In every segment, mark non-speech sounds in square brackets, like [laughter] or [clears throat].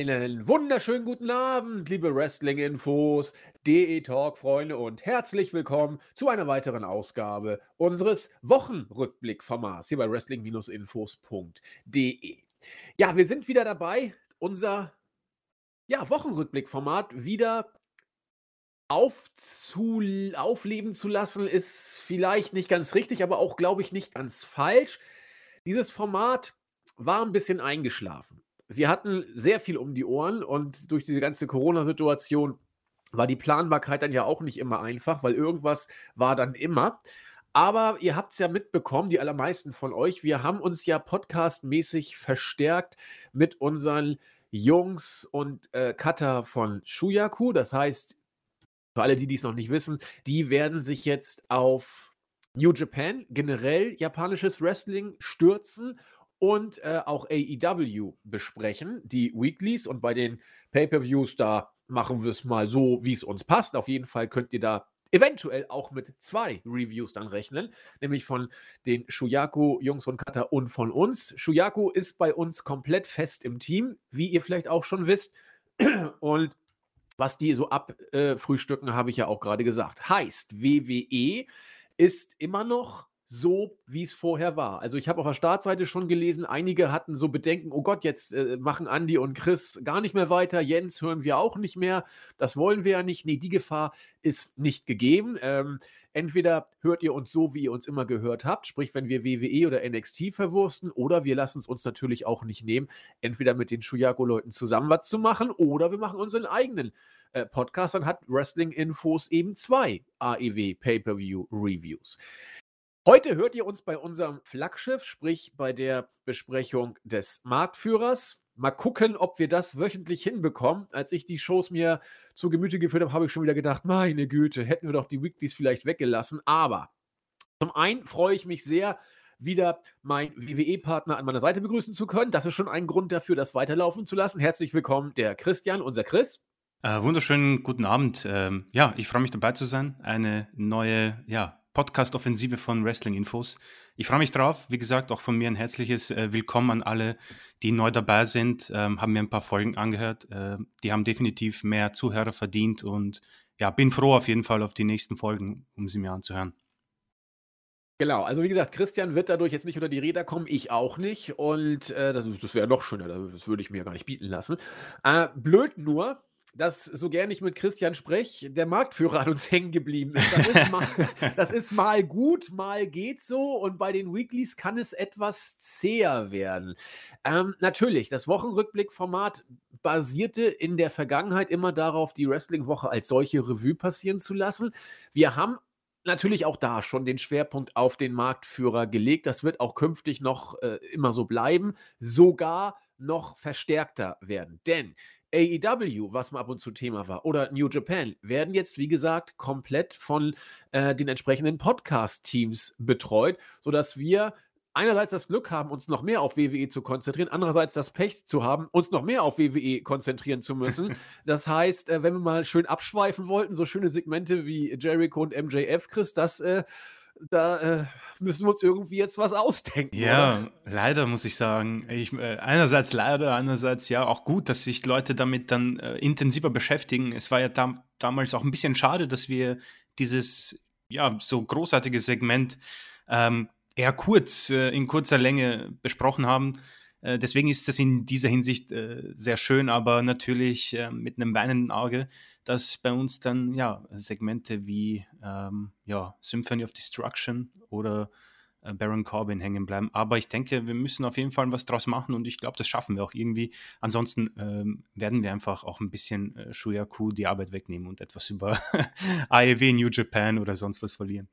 Einen wunderschönen guten Abend, liebe Wrestling-Infos, DE-Talk-Freunde und herzlich willkommen zu einer weiteren Ausgabe unseres Wochenrückblick-Formats hier bei Wrestling-Infos.de. Ja, wir sind wieder dabei, unser ja, Wochenrückblick-Format wieder aufzu aufleben zu lassen, ist vielleicht nicht ganz richtig, aber auch, glaube ich, nicht ganz falsch. Dieses Format war ein bisschen eingeschlafen wir hatten sehr viel um die Ohren und durch diese ganze Corona-Situation war die Planbarkeit dann ja auch nicht immer einfach, weil irgendwas war dann immer. Aber ihr habt es ja mitbekommen, die allermeisten von euch, wir haben uns ja podcastmäßig verstärkt mit unseren Jungs und äh, Cutter von Shuyaku. Das heißt, für alle, die dies noch nicht wissen, die werden sich jetzt auf New Japan, generell japanisches Wrestling, stürzen und äh, auch AEW besprechen, die Weeklies. Und bei den Pay-per-Views, da machen wir es mal so, wie es uns passt. Auf jeden Fall könnt ihr da eventuell auch mit zwei Reviews dann rechnen, nämlich von den Shuyaku Jungs und Kata und von uns. Shuyaku ist bei uns komplett fest im Team, wie ihr vielleicht auch schon wisst. Und was die so abfrühstücken, äh, habe ich ja auch gerade gesagt. Heißt, WWE ist immer noch so, wie es vorher war. Also ich habe auf der Startseite schon gelesen, einige hatten so Bedenken, oh Gott, jetzt äh, machen Andi und Chris gar nicht mehr weiter, Jens hören wir auch nicht mehr, das wollen wir ja nicht. Nee, die Gefahr ist nicht gegeben. Ähm, entweder hört ihr uns so, wie ihr uns immer gehört habt, sprich, wenn wir WWE oder NXT verwursten, oder wir lassen es uns natürlich auch nicht nehmen, entweder mit den Shuyaku-Leuten zusammen was zu machen, oder wir machen unseren eigenen äh, Podcast, dann hat Wrestling Infos eben zwei AEW Pay-Per-View Reviews. Heute hört ihr uns bei unserem Flaggschiff, sprich bei der Besprechung des Marktführers. Mal gucken, ob wir das wöchentlich hinbekommen. Als ich die Shows mir zu Gemüte geführt habe, habe ich schon wieder gedacht, meine Güte, hätten wir doch die Weeklies vielleicht weggelassen. Aber zum einen freue ich mich sehr, wieder meinen WWE-Partner an meiner Seite begrüßen zu können. Das ist schon ein Grund dafür, das weiterlaufen zu lassen. Herzlich willkommen, der Christian, unser Chris. Äh, wunderschönen guten Abend. Ähm, ja, ich freue mich dabei zu sein. Eine neue, ja, Podcast-Offensive von Wrestling-Infos. Ich freue mich drauf. Wie gesagt, auch von mir ein herzliches äh, Willkommen an alle, die neu dabei sind. Ähm, haben mir ein paar Folgen angehört. Äh, die haben definitiv mehr Zuhörer verdient und ja, bin froh auf jeden Fall auf die nächsten Folgen, um sie mir anzuhören. Genau, also wie gesagt, Christian wird dadurch jetzt nicht unter die Räder kommen, ich auch nicht. Und äh, das, das wäre noch schöner, das würde ich mir gar nicht bieten lassen. Äh, blöd nur, dass so gern ich mit Christian spreche, der Marktführer an uns hängen geblieben ist. Das ist, mal, [laughs] das ist mal gut, mal geht so und bei den Weeklies kann es etwas zäher werden. Ähm, natürlich, das Wochenrückblickformat basierte in der Vergangenheit immer darauf, die Wrestling-Woche als solche Revue passieren zu lassen. Wir haben natürlich auch da schon den Schwerpunkt auf den Marktführer gelegt. Das wird auch künftig noch äh, immer so bleiben, sogar noch verstärkter werden. Denn AEW, was mal ab und zu Thema war, oder New Japan, werden jetzt, wie gesagt, komplett von äh, den entsprechenden Podcast-Teams betreut, sodass wir einerseits das Glück haben, uns noch mehr auf WWE zu konzentrieren, andererseits das Pech zu haben, uns noch mehr auf WWE konzentrieren zu müssen. [laughs] Das heißt, äh, wenn wir mal schön abschweifen wollten, so schöne Segmente wie Jericho und MJF, Chris, das äh, da äh, müssen wir uns irgendwie jetzt was ausdenken. Ja, oder? leider muss ich sagen. Ich, äh, einerseits leider, andererseits ja auch gut, dass sich Leute damit dann äh, intensiver beschäftigen. Es war ja da, damals auch ein bisschen schade, dass wir dieses ja so großartige Segment ähm, eher kurz, äh, in kurzer Länge besprochen haben. Äh, deswegen ist das in dieser Hinsicht äh, sehr schön, aber natürlich mit einem weinenden Auge dass bei uns dann ja Segmente wie ähm, ja, Symphony of Destruction oder äh, Baron Corbin hängen bleiben. Aber ich denke, wir müssen auf jeden Fall was draus machen und ich glaube, das schaffen wir auch irgendwie. Ansonsten ähm, werden wir einfach auch ein bisschen äh, Shuyaku die Arbeit wegnehmen und etwas über [laughs] AEW New Japan oder sonst was verlieren.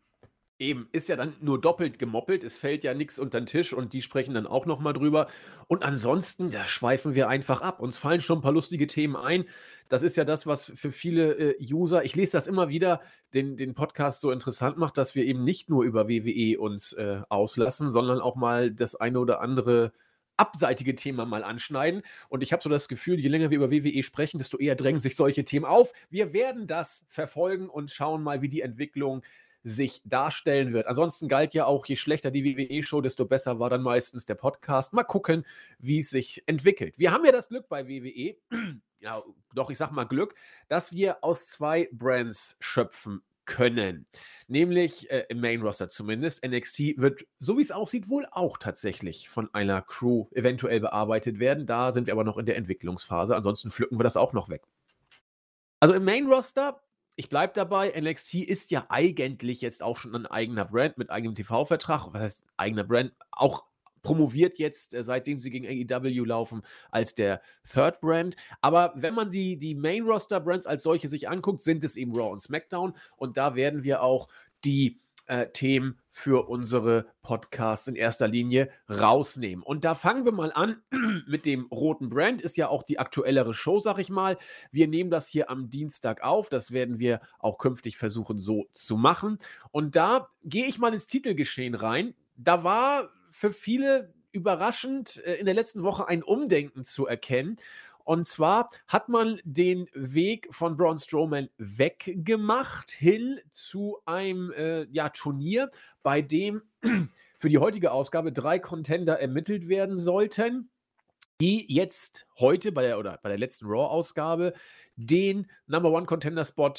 Eben, ist ja dann nur doppelt gemoppelt. Es fällt ja nichts unter den Tisch und die sprechen dann auch nochmal drüber. Und ansonsten, da schweifen wir einfach ab. Uns fallen schon ein paar lustige Themen ein. Das ist ja das, was für viele äh, User, ich lese das immer wieder, den, den Podcast so interessant macht, dass wir eben nicht nur über WWE uns äh, auslassen, sondern auch mal das eine oder andere abseitige Thema mal anschneiden. Und ich habe so das Gefühl, je länger wir über WWE sprechen, desto eher drängen sich solche Themen auf. Wir werden das verfolgen und schauen mal, wie die Entwicklung sich darstellen wird. Ansonsten galt ja auch, je schlechter die WWE-Show, desto besser war dann meistens der Podcast. Mal gucken, wie es sich entwickelt. Wir haben ja das Glück bei WWE, [clears throat] ja, doch, ich sag mal Glück, dass wir aus zwei Brands schöpfen können. Nämlich äh, im Main Roster zumindest. NXT wird, so wie es aussieht, wohl auch tatsächlich von einer Crew eventuell bearbeitet werden. Da sind wir aber noch in der Entwicklungsphase. Ansonsten pflücken wir das auch noch weg. Also im Main Roster, ich bleibe dabei, NXT ist ja eigentlich jetzt auch schon ein eigener Brand mit eigenem TV-Vertrag. Was heißt eigener Brand? Auch promoviert jetzt, äh, seitdem sie gegen AEW laufen, als der Third Brand. Aber wenn man die, die Main-Roster-Brands als solche sich anguckt, sind es eben Raw und SmackDown. Und da werden wir auch die äh, Themen für unsere Podcasts in erster Linie rausnehmen. Und da fangen wir mal an [clears throat] mit dem roten Brand. Ist ja auch die aktuellere Show, sag ich mal. Wir nehmen das hier am Dienstag auf. Das werden wir auch künftig versuchen so zu machen. Und da gehe ich mal ins Titelgeschehen rein. Da war für viele überraschend äh, in der letzten Woche ein Umdenken zu erkennen. Und zwar hat man den Weg von Braun Strowman weggemacht hin zu einem äh, ja, Turnier, bei dem [clears throat] für die heutige Ausgabe drei Contender ermittelt werden sollten, die jetzt heute bei der oder bei der letzten Raw-Ausgabe den Number One Contender Spot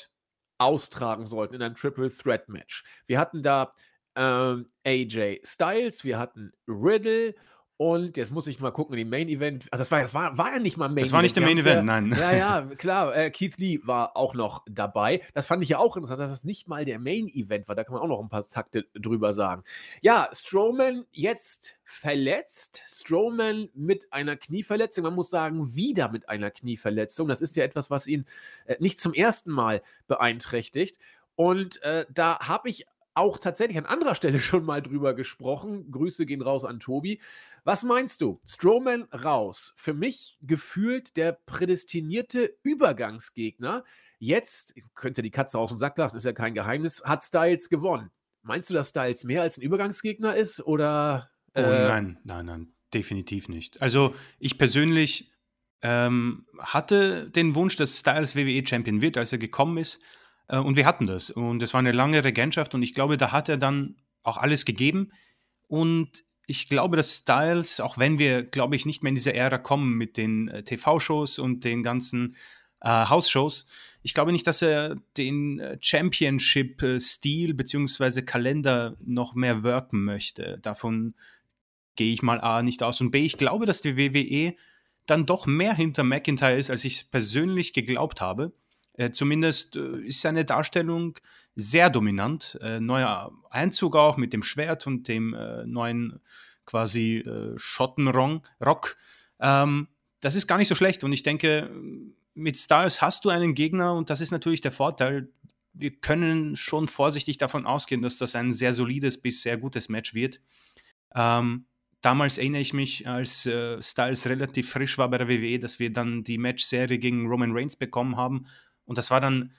austragen sollten in einem Triple Threat Match. Wir hatten da ähm, AJ Styles, wir hatten Riddle und jetzt muss ich mal gucken, die Main Event. Also das war, das war, war ja nicht mal Main Event. Das war nicht der Main Event, ja, nein. Ja, ja, [laughs] klar. Äh, Keith Lee war auch noch dabei. Das fand ich ja auch interessant, dass es das nicht mal der Main Event war. Da kann man auch noch ein paar Takte drüber sagen. Ja, Strowman jetzt verletzt. Strowman mit einer Knieverletzung. Man muss sagen, wieder mit einer Knieverletzung. Das ist ja etwas, was ihn äh, nicht zum ersten Mal beeinträchtigt. Und äh, da habe ich auch tatsächlich an anderer Stelle [laughs] schon mal drüber gesprochen. Grüße gehen raus an Tobi. Was meinst du? Strowman raus. Für mich gefühlt der prädestinierte Übergangsgegner. Jetzt, könnte die Katze aus dem Sack lassen, ist ja kein Geheimnis, hat Styles gewonnen. Meinst du, dass Styles mehr als ein Übergangsgegner ist? Oder. Äh oh nein, nein, nein, definitiv nicht. Also, ich persönlich ähm, hatte den Wunsch, dass Styles WWE Champion wird, als er gekommen ist. Äh, und wir hatten das. Und es war eine lange Regentschaft und ich glaube, da hat er dann auch alles gegeben. Und ich glaube, dass Styles, auch wenn wir, glaube ich, nicht mehr in diese Ära kommen mit den äh, TV-Shows und den ganzen äh, House-Shows, ich glaube nicht, dass er den äh, Championship-Stil bzw. Kalender noch mehr worken möchte. Davon gehe ich mal A nicht aus. Und B, ich glaube, dass die WWE dann doch mehr hinter McIntyre ist, als ich es persönlich geglaubt habe. Äh, zumindest äh, ist seine Darstellung sehr dominant. Äh, neuer Einzug auch mit dem Schwert und dem neuen quasi Schottenrock. Ähm, das ist gar nicht so schlecht und ich denke, mit Styles hast du einen Gegner und das ist natürlich der Vorteil. Wir können schon vorsichtig davon ausgehen, dass das ein sehr solides bis sehr gutes Match wird. Ähm, damals erinnere ich mich, als äh, Styles relativ frisch war bei der WWE, dass wir dann die Matchserie gegen Roman Reigns bekommen haben und das war dann,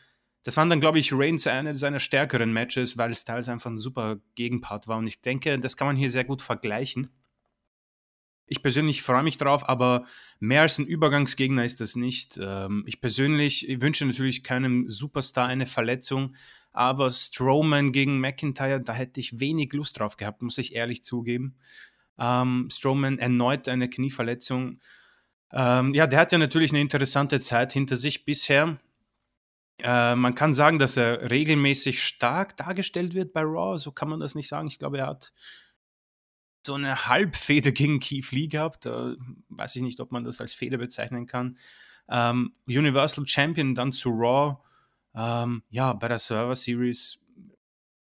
das waren dann, glaube ich, Reigns eine seiner stärkeren Matches, weil Styles einfach ein super Gegenpart war. Und ich denke, das kann man hier sehr gut vergleichen. Ich persönlich freue mich drauf, aber mehr als ein Übergangsgegner ist das nicht. Ähm, ich persönlich wünsche natürlich keinem Superstar eine Verletzung, aber Strowman gegen McIntyre, da hätte ich wenig Lust drauf gehabt, muss ich ehrlich zugeben. Ähm, Strowman erneut eine Knieverletzung. Ähm, ja, der hat ja natürlich eine interessante Zeit hinter sich bisher. Äh, man kann sagen, dass er regelmäßig stark dargestellt wird bei Raw. So kann man das nicht sagen. Ich glaube, er hat so eine Halbfehde gegen Keith Lee gehabt. Da weiß ich nicht, ob man das als Fehde bezeichnen kann. Ähm, Universal Champion dann zu Raw. Ähm, ja, bei der Server Series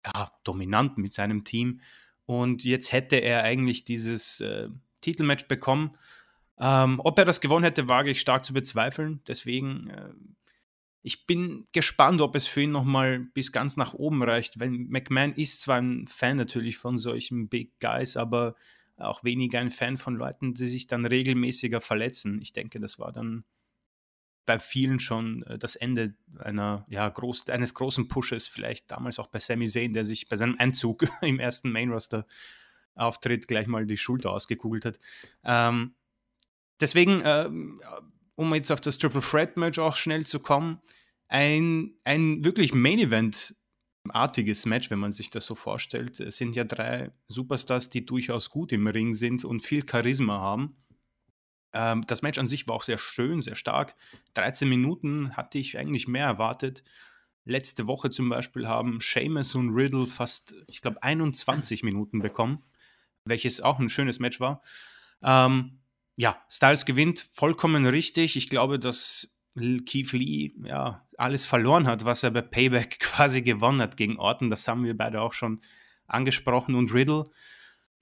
ja, dominant mit seinem Team. Und jetzt hätte er eigentlich dieses äh, Titelmatch bekommen. Ähm, ob er das gewonnen hätte, wage ich stark zu bezweifeln. Deswegen äh, ich bin gespannt, ob es für ihn nochmal bis ganz nach oben reicht. Wenn McMahon ist zwar ein Fan natürlich von solchen Big Guys, aber auch weniger ein Fan von Leuten, die sich dann regelmäßiger verletzen. Ich denke, das war dann bei vielen schon äh, das Ende einer, ja, groß, eines großen Pushes, vielleicht damals auch bei Sami Zayn, der sich bei seinem Einzug [laughs] im ersten Main-Roster Auftritt gleich mal die Schulter ausgekugelt hat. Ähm, deswegen ähm, um jetzt auf das Triple Threat Match auch schnell zu kommen, ein, ein wirklich Main Event artiges Match, wenn man sich das so vorstellt. Es sind ja drei Superstars, die durchaus gut im Ring sind und viel Charisma haben. Ähm, das Match an sich war auch sehr schön, sehr stark. 13 Minuten hatte ich eigentlich mehr erwartet. Letzte Woche zum Beispiel haben Seamus und Riddle fast, ich glaube, 21 Minuten bekommen, welches auch ein schönes Match war. Ähm, ja, Styles gewinnt vollkommen richtig. Ich glaube, dass Keith Lee ja alles verloren hat, was er bei Payback [laughs] quasi gewonnen hat gegen Orton. Das haben wir beide auch schon angesprochen. Und Riddle,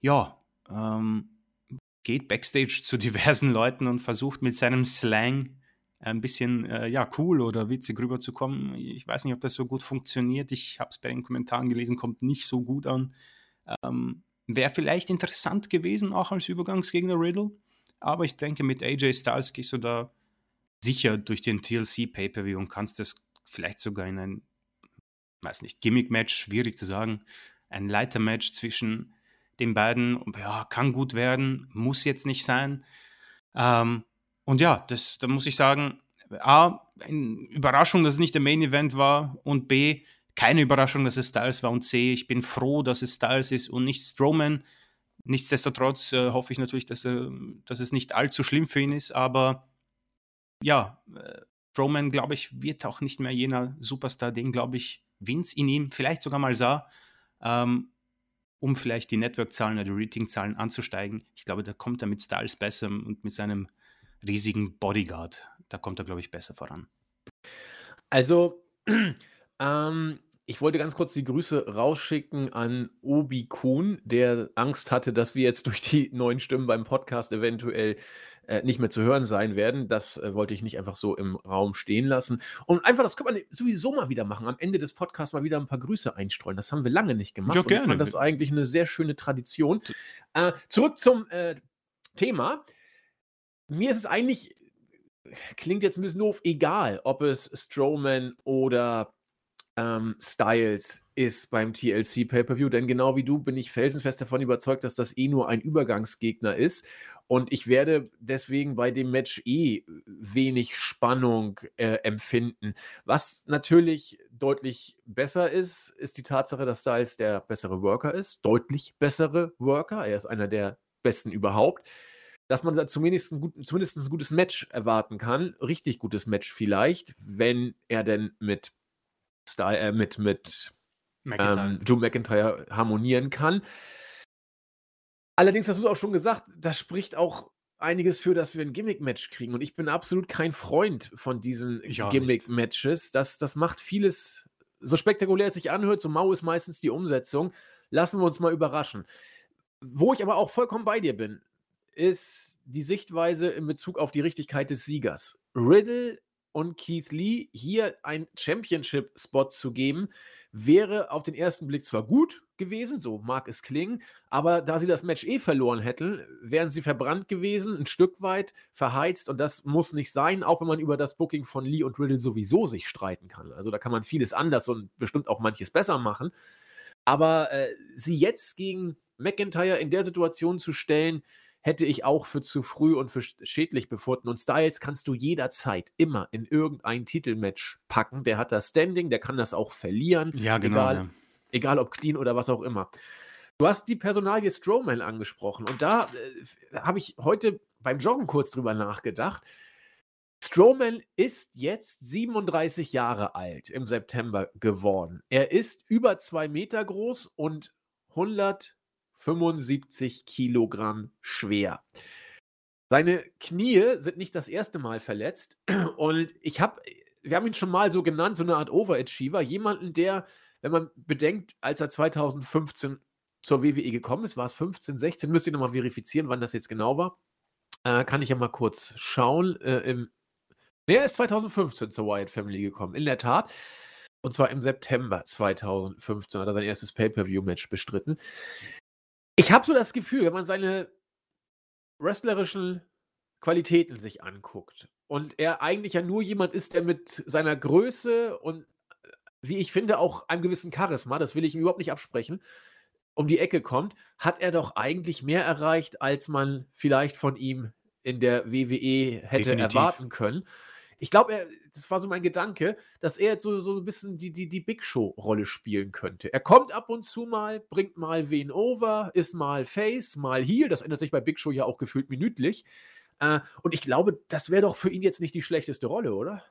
ja, ähm, geht backstage zu [laughs] diversen Leuten und versucht mit seinem Slang ein bisschen äh, ja, cool oder witzig rüberzukommen. Ich weiß nicht, ob das so gut funktioniert. Ich habe es bei den Kommentaren gelesen, kommt nicht so gut an. Ähm, Wäre vielleicht interessant gewesen, auch als Übergangsgegner Riddle. Aber ich denke, mit AJ Styles gehst du da sicher durch den TLC Pay-Per-View und kannst das vielleicht sogar in ein, weiß nicht, Gimmick-Match, schwierig zu sagen, ein Leiter-Match zwischen den beiden, ja, kann gut werden, muss jetzt nicht sein. Ähm, und ja, das, da muss ich sagen, A, Überraschung, dass es nicht der Main Event war und B, keine Überraschung, dass es Styles war und C, ich bin froh, dass es Styles ist und nicht Strowman. Nichtsdestotrotz äh, hoffe ich natürlich, dass, äh, dass es nicht allzu schlimm für ihn ist, aber ja, äh, Strowman, glaube ich, wird auch nicht mehr jener Superstar, den, glaube ich, Vince in ihm vielleicht sogar mal sah, ähm, um vielleicht die Network-Zahlen oder die Rating-Zahlen anzusteigen. Ich glaube, da kommt er mit Styles besser und mit seinem riesigen Bodyguard. Da kommt er, glaube ich, besser voran. Also, [clears throat] ähm, ich wollte ganz kurz die Grüße rausschicken an Obi Kuhn, der Angst hatte, dass wir jetzt [laughs] durch die neuen Stimmen beim Podcast eventuell äh, nicht mehr zu hören sein werden. Das äh, wollte ich nicht einfach so im Raum stehen lassen. Und einfach, das könnte man sowieso mal wieder machen. Am Ende des Podcasts mal wieder ein paar Grüße einstreuen. Das haben wir lange nicht gemacht. Ja, gerne. ich fand das eigentlich eine sehr schöne Tradition. Äh, zurück zum äh, Thema. Mir ist es eigentlich, klingt jetzt ein bisschen doof, egal, ob es Strowman oder ähm, Styles ist beim TLC Pay-Per-View, denn genau wie du bin ich felsenfest davon überzeugt, dass das eh nur ein Übergangsgegner ist. Und ich werde deswegen bei dem Match eh wenig Spannung äh, empfinden. Was natürlich deutlich besser ist, ist die Tatsache, dass Styles der bessere Worker ist, deutlich bessere Worker, er ist einer der besten überhaupt. Dass man da zumindest ein, gut, zumindest ein gutes Match erwarten kann. Richtig gutes Match vielleicht, wenn er denn mit Style, äh, mit, mit McIntyre. Ähm, Joe McIntyre harmonieren kann. Allerdings hast du auch schon gesagt, das spricht auch einiges für, dass wir ein Gimmick-Match kriegen. Und ich bin absolut kein Freund von diesen Gimmick-Matches. Das, das macht vieles, so spektakulär es sich anhört, so mau ist meistens die Umsetzung. Lassen wir uns mal überraschen. Wo ich aber auch vollkommen bei dir bin, ist die Sichtweise in Bezug auf die Richtigkeit des Siegers. Riddle und Keith Lee hier ein Championship-Spot zu geben, wäre auf den ersten Blick zwar gut gewesen, so mag es klingen, aber da sie das Match eh verloren hätten, wären sie verbrannt gewesen, ein Stück weit verheizt und das muss nicht sein, auch wenn man über das Booking von Lee und Riddle sowieso sich streiten kann. Also da kann man vieles anders und bestimmt auch manches besser machen. Aber äh, sie jetzt gegen McIntyre in der Situation zu stellen, hätte ich auch für zu früh und für schädlich befunden. Und Styles kannst du jederzeit immer in irgendein Titelmatch packen. Der hat das Standing, der kann das auch verlieren. Ja, genau. Egal, ja. egal ob clean oder was auch immer. Du hast die Personalie Strowman angesprochen und da äh, habe ich heute beim Joggen kurz drüber nachgedacht. Strowman ist jetzt 37 Jahre alt im September geworden. Er ist über zwei Meter groß und 100 75 Kilogramm schwer. Seine Knie sind nicht das erste Mal verletzt [clears throat] und ich habe, wir haben ihn schon mal so genannt, so eine Art Overachiever, jemanden, der, wenn man bedenkt, als er 2015 zur WWE gekommen ist, war es 15, 16, müsst ihr nochmal verifizieren, wann das jetzt genau war. Äh, kann ich ja mal kurz schauen. Äh, im, er ist 2015 zur Wyatt Family gekommen, in der Tat. Und zwar im September 2015 hat er sein erstes Pay-Per-View-Match bestritten. Ich habe so das Gefühl, wenn man seine wrestlerischen Qualitäten sich anguckt und er eigentlich ja nur jemand ist, der mit seiner Größe und wie ich finde auch einem gewissen Charisma, das will ich ihm überhaupt nicht absprechen, um die Ecke kommt, hat er doch eigentlich mehr erreicht, als man vielleicht von ihm in der WWE hätte Definitiv. erwarten können. Ich glaube, das war so mein Gedanke, dass er jetzt so, so ein bisschen die, die, die Big Show-Rolle spielen könnte. Er kommt ab und zu mal, bringt mal wen over, ist mal Face, mal Heel. Das ändert sich bei Big Show ja auch gefühlt minütlich. Äh, und ich glaube, das wäre doch für ihn jetzt nicht die schlechteste Rolle, oder?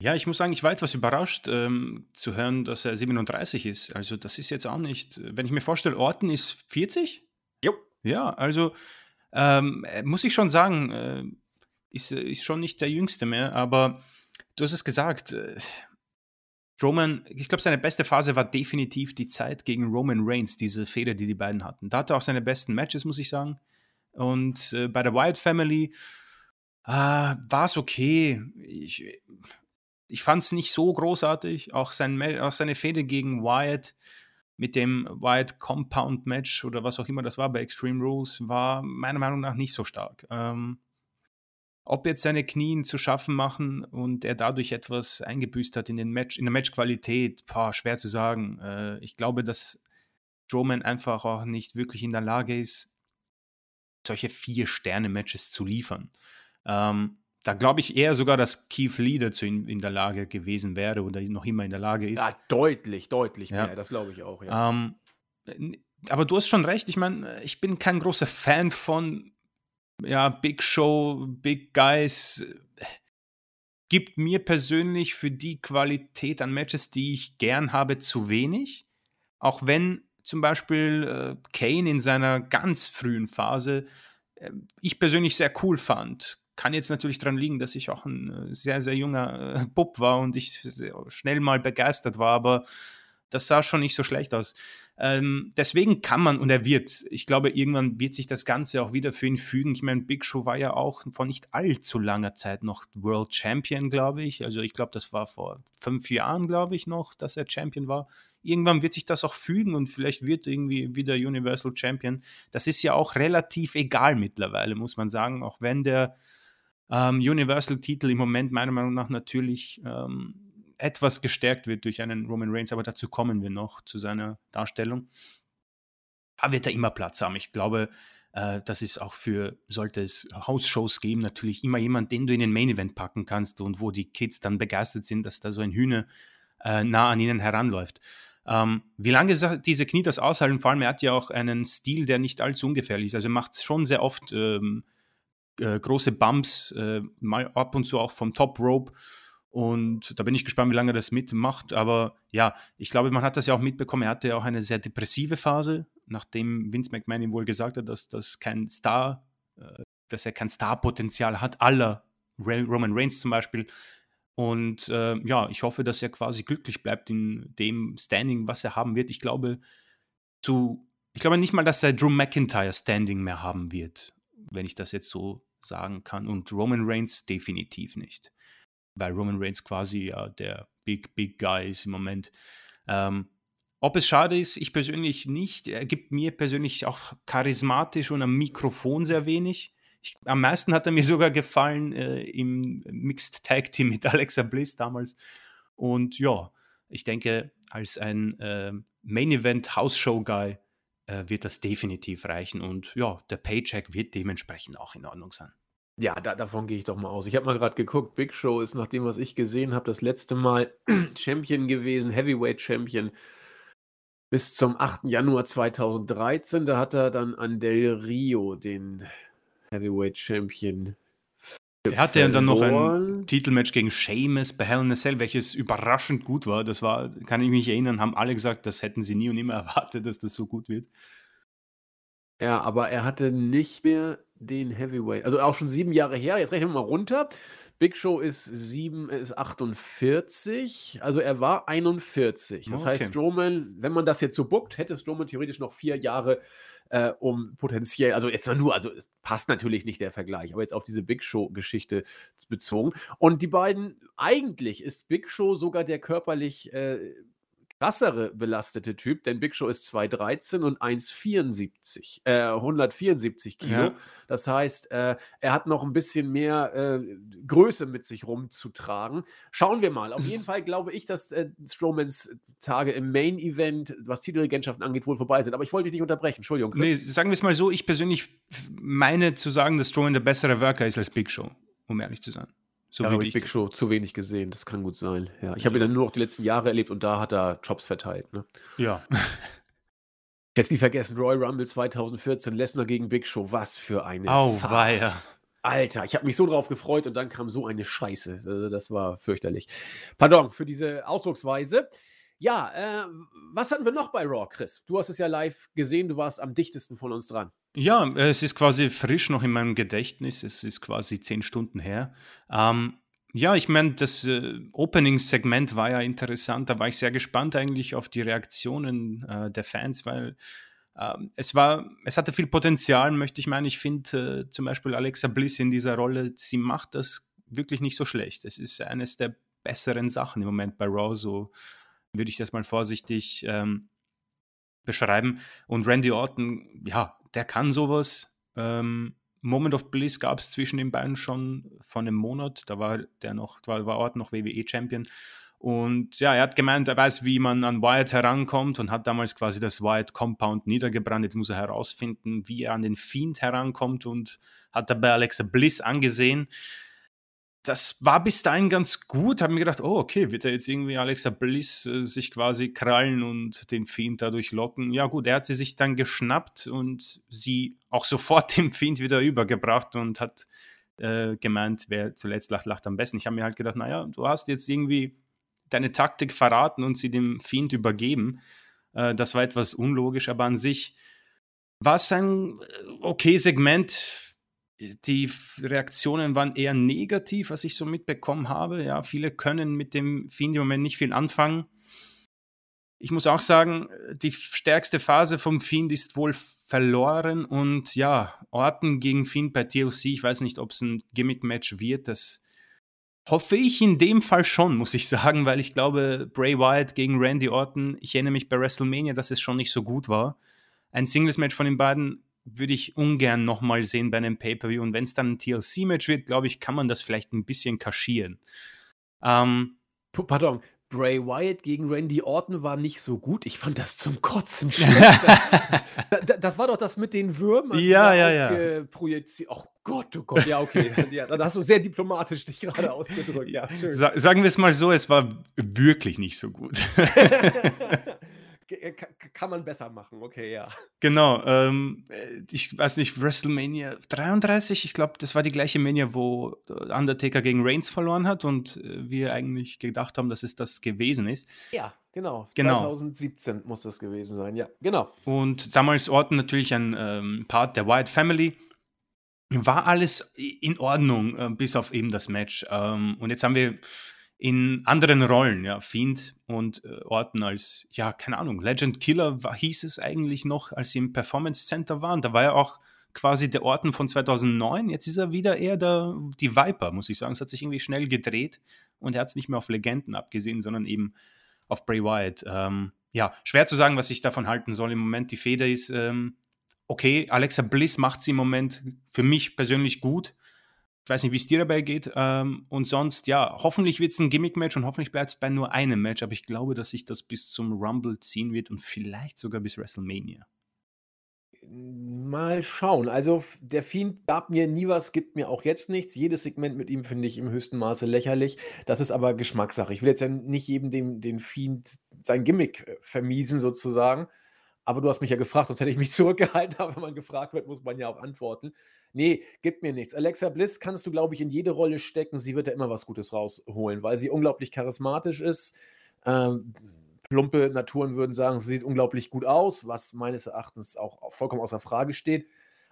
Ja, ich muss sagen, ich war etwas überrascht ähm, zu hören, dass er 37 ist. Also das ist jetzt auch nicht, wenn ich mir vorstelle, Orton ist 40? Jo. Ja, also ähm, äh, muss ich schon sagen, äh, ist, äh, ist schon nicht der Jüngste mehr, aber du hast es gesagt, äh, Roman, ich glaube, seine beste Phase war definitiv die Zeit gegen Roman Reigns, diese Fehde, die die beiden hatten. Da hatte er auch seine besten Matches, muss ich sagen. Und äh, bei der Wyatt Family äh, war es okay. Ich, ich fand es nicht so großartig. Auch, sein, auch seine Fehde gegen Wyatt mit dem Wyatt Compound Match oder was auch immer das war bei Extreme Rules war meiner Meinung nach nicht so stark. Ähm, ob jetzt seine Knien zu schaffen machen und er dadurch etwas eingebüßt hat in, den Match, in der Matchqualität, boah, schwer zu sagen. Äh, ich glaube, dass Strowman einfach auch nicht wirklich in der Lage ist, solche Vier-Sterne-Matches zu liefern. Ähm, da glaube ich eher sogar, dass Keith Lee dazu in, in, der Lage gewesen wäre oder noch immer in der Lage ist. Ja, deutlich, deutlich ja. mehr, das glaube ich auch. Ja. Ähm, aber du hast schon recht, ich meine, ich bin kein großer Fan von ja, Big Show, Big Guys. Gibt mir persönlich für die Qualität an Matches, die ich gern habe, zu wenig. Auch wenn zum Beispiel äh, Kane in seiner ganz frühen Phase äh, ich persönlich sehr cool fand kann jetzt natürlich daran liegen, dass ich auch ein äh, sehr, sehr junger äh, Bub war und ich schnell mal begeistert war, aber das sah schon nicht so schlecht aus. Ähm, deswegen kann man und er wird, ich glaube, irgendwann wird sich das Ganze auch wieder für ihn fügen. Ich meine, Big Show war ja auch vor nicht allzu langer Zeit noch World Champion, glaube ich. Also ich glaube, das war vor fünf Jahren, glaube ich, noch, dass er Champion war. Irgendwann wird sich das auch fügen und vielleicht wird irgendwie wieder Universal Champion. Das ist ja auch relativ egal mittlerweile, muss man sagen, auch wenn der ähm, Universal-Titel im Moment meiner Meinung nach natürlich ähm, etwas gestärkt wird durch einen Roman Reigns, aber dazu kommen wir noch zu seiner Darstellung. Da wird er immer Platz haben. Ich glaube, äh, das ist auch für, sollte es Hausshows geben, natürlich immer jemand, den du in den Main Event packen kannst und wo die Kids dann begeistert sind, dass da so ein Hühner äh, nah an ihnen heranläuft. Ähm, wie lange diese Knie das aushalten? Vor allem, er hat ja auch einen Stil, der nicht allzu ungefährlich ist. Also er macht schon sehr oft ähm, äh, große Bumps, äh, mal ab und zu auch vom Top Rope. Und da bin ich gespannt, wie lange er das mitmacht. Aber ja, ich glaube, man hat das ja auch mitbekommen. Er hatte ja auch eine sehr depressive Phase, nachdem Vince McMahon ihm wohl gesagt hat, dass das kein Star, äh, dass er kein Star-Potenzial hat, aller Roman Reigns zum Beispiel. Und äh, ja, ich hoffe, dass er quasi glücklich bleibt in dem Standing, was er haben wird. Ich glaube, zu, ich glaube nicht mal, dass er Drew McIntyre Standing mehr haben wird wenn ich das jetzt so sagen kann. Und Roman Reigns definitiv nicht. Weil Roman Reigns quasi ja der Big, Big Guy ist im Moment. Ähm, ob es schade ist, ich persönlich nicht. Er gibt mir persönlich auch charismatisch und am Mikrofon sehr wenig. Ich, am meisten hat er mir [laughs] sogar gefallen äh, im Mixed Tag Team mit Alexa Bliss damals. Und ja, ich denke, als ein äh, Main Event House Show Guy äh, wird das definitiv reichen. Und ja, der Paycheck wird dementsprechend auch in Ordnung sein. Ja, da, davon gehe ich doch mal aus. Ich habe mal gerade geguckt, Big Show ist nach dem, was ich gesehen habe, das letzte Mal [clears throat] Champion gewesen, Heavyweight Champion bis zum 8. Januar 2013. Da hat er dann an Del Rio den Heavyweight Champion er hatte dann noch ein Titelmatch gegen Sheamus bei Hell in a Cell, welches überraschend gut war. Das war, kann ich mich erinnern, haben alle gesagt, das hätten sie nie und nimmer [laughs] erwartet, dass das so gut wird. Ja, aber er hatte nicht mehr den Heavyweight. Also auch schon sieben Jahre her. Jetzt rechnen wir mal runter. Big Show ist, sieben, ist 48, also er war 41. Das okay. heißt, Strowman, wenn man das jetzt so buckt, hätte Strowman theoretisch noch vier Jahre äh, um potenziell, also jetzt nur, also es passt natürlich nicht der Vergleich, aber jetzt auf diese Big Show-Geschichte bezogen. Und die beiden, eigentlich ist Big Show sogar der körperlich äh, krassere belastete Typ, denn Big Show ist 213 und 174, äh, 174 Kilo. Ja. Das heißt, äh, er hat noch ein bisschen mehr äh, Größe mit sich rumzutragen. Schauen wir mal. Auf jeden [laughs] Fall glaube ich, dass äh, Strowmans Tage im Main Event, was Titelregentschaften angeht, wohl vorbei sind. Aber ich wollte dich nicht unterbrechen. Entschuldigung. Chris. Nee, sagen wir es mal so, ich persönlich meine zu sagen, dass Strowman der bessere Worker ist als Big Show, um ehrlich zu sein. So ja, habe ich Big Show zu wenig gesehen, das kann gut sein. Ja, ich habe ihn dann nur noch die letzten Jahre erlebt und da hat er Jobs verteilt. Ne? Ja. [laughs] Jetzt nie vergessen, Royal Rumble 2014, Lesnar gegen Big Show, was für eine oh, Farce. Alter, ich habe mich so drauf gefreut und dann kam so eine Scheiße. Also, das war fürchterlich. Pardon für diese Ausdrucksweise. Ja, äh, was hatten wir noch bei Raw, Chris? Du hast es ja live gesehen, du warst am dichtesten von uns dran. Ja, es ist quasi frisch noch in meinem Gedächtnis. Es ist quasi zehn Stunden her. Ähm, ja, ich meine, das äh, Opening-Segment war ja interessant. Da war ich sehr gespannt eigentlich auf die Reaktionen äh, der Fans, weil äh, es war, es hatte viel Potenzial, möchte ich meinen. Ich finde äh, zum Beispiel Alexa Bliss in dieser Rolle, sie macht das wirklich nicht so schlecht. Es ist eines der besseren Sachen im Moment bei Raw, so würde ich das mal vorsichtig ähm, beschreiben. Und Randy Orton, ja, der kann sowas. Ähm, Moment of Bliss gab es zwischen den beiden schon vor einem Monat. Da war der noch, war, war Orton noch WWE-Champion. Und ja, er hat gemeint, er weiß, wie man an Wyatt herankommt und hat damals quasi das Wyatt Compound niedergebrannt. Jetzt muss er herausfinden, wie er an den Fiend herankommt und hat dabei Alexa Bliss angesehen das war bis dahin ganz gut. Habe mir gedacht, oh, okay, wird er jetzt irgendwie Alexa Bliss äh, sich quasi krallen und den Fiend dadurch locken? Ja, gut, er hat sie sich dann geschnappt und sie auch [laughs] sofort dem Fiend wieder übergebracht und hat äh, gemeint, wer zuletzt lacht, lacht am besten. Ich habe mir halt gedacht, naja, du hast jetzt irgendwie deine Taktik verraten und sie dem Fiend übergeben. Äh, das war etwas unlogisch, aber an sich war es ein äh, okay Segment die Reaktionen waren eher negativ, was ich so mitbekommen habe. Ja, viele können mit dem Fiend im Moment nicht viel anfangen. Ich muss auch sagen, die stärkste Phase vom Fiend ist wohl verloren und ja, Orten gegen Fiend bei TLC, ich weiß nicht, ob es ein Gimmick-Match wird, das hoffe ich in dem Fall schon, muss ich sagen, weil ich glaube, Bray Wyatt gegen Randy Orton, ich erinnere mich bei WrestleMania, dass es schon nicht so gut war. Ein Singles-Match von den beiden würde ich ungern nochmal sehen bei einem Pay-Per-View. Und wenn es dann ein TLC-Match wird, glaube ich, kann man das vielleicht ein bisschen kaschieren. Ähm, Pardon, Bray Wyatt gegen Randy Orton war nicht so gut. Ich fand das zum Kotzen [laughs] schlecht. das, das, war doch das mit den Würmern. Ja, ja, ja. Projiziert. Oh Gott, oh Gott, ja, okay. [laughs] ja, da hast du sehr diplomatisch dich gerade ausgedrückt. Ja. Sa sagen wir es mal so, es war wirklich nicht so gut. [laughs] Äh, kann man besser machen, okay, ja. Genau, ähm, äh, ich weiß nicht, WrestleMania 33, ich glaube, das war die gleiche Mania, wo Undertaker gegen Reigns verloren hat und äh, wir eigentlich gedacht haben, dass es das gewesen ist. Ja, genau. genau. 2017 muss das gewesen sein, ja, genau. Und damals Orton natürlich ein ähm, Part der Wyatt Family. War alles in Ordnung, äh, bis auf eben das Match. Ähm, und jetzt haben wir in anderen Rollen, ja, Fiend und äh, Orton als, ja, keine Ahnung, Legend Killer war, hieß es eigentlich noch, als sie im Performance Center waren. Da war er auch quasi der Orton von 2009. Jetzt ist er wieder eher der, die Viper, muss ich sagen. Es hat sich irgendwie schnell gedreht und er hat es nicht mehr auf Legenden abgesehen, sondern eben auf Bray Wyatt. Ähm, ja, schwer zu sagen, was ich davon halten soll. Im Moment die Feder ist, ähm, okay, Alexa Bliss macht sie im Moment für mich persönlich gut. Ich weiß nicht, wie es dir dabei geht. Ähm, und sonst, ja, hoffentlich wird es ein Gimmick-Match und hoffentlich bleibt es bei nur einem Match. Aber ich glaube, dass sich das bis zum Rumble ziehen wird und vielleicht sogar bis WrestleMania. Mal schauen. Also, der Fiend gab mir nie was, gibt mir auch jetzt nichts. Jedes Segment mit ihm finde ich im höchsten Maße lächerlich. Das ist aber Geschmackssache. Ich will jetzt ja nicht jedem dem, den Fiend sein Gimmick äh, vermiesen, sozusagen. Aber du hast mich ja gefragt, sonst hätte ich mich [laughs] zurückgehalten. Aber wenn man gefragt wird, muss man ja auch antworten. Nee, gibt mir nichts. Alexa Bliss kannst du, glaube ich, in jede Rolle stecken. Sie wird da immer was Gutes rausholen, weil sie unglaublich charismatisch ist. Ähm, plumpe Naturen würden sagen, sie sieht unglaublich gut aus, was meines Erachtens auch vollkommen außer Frage steht.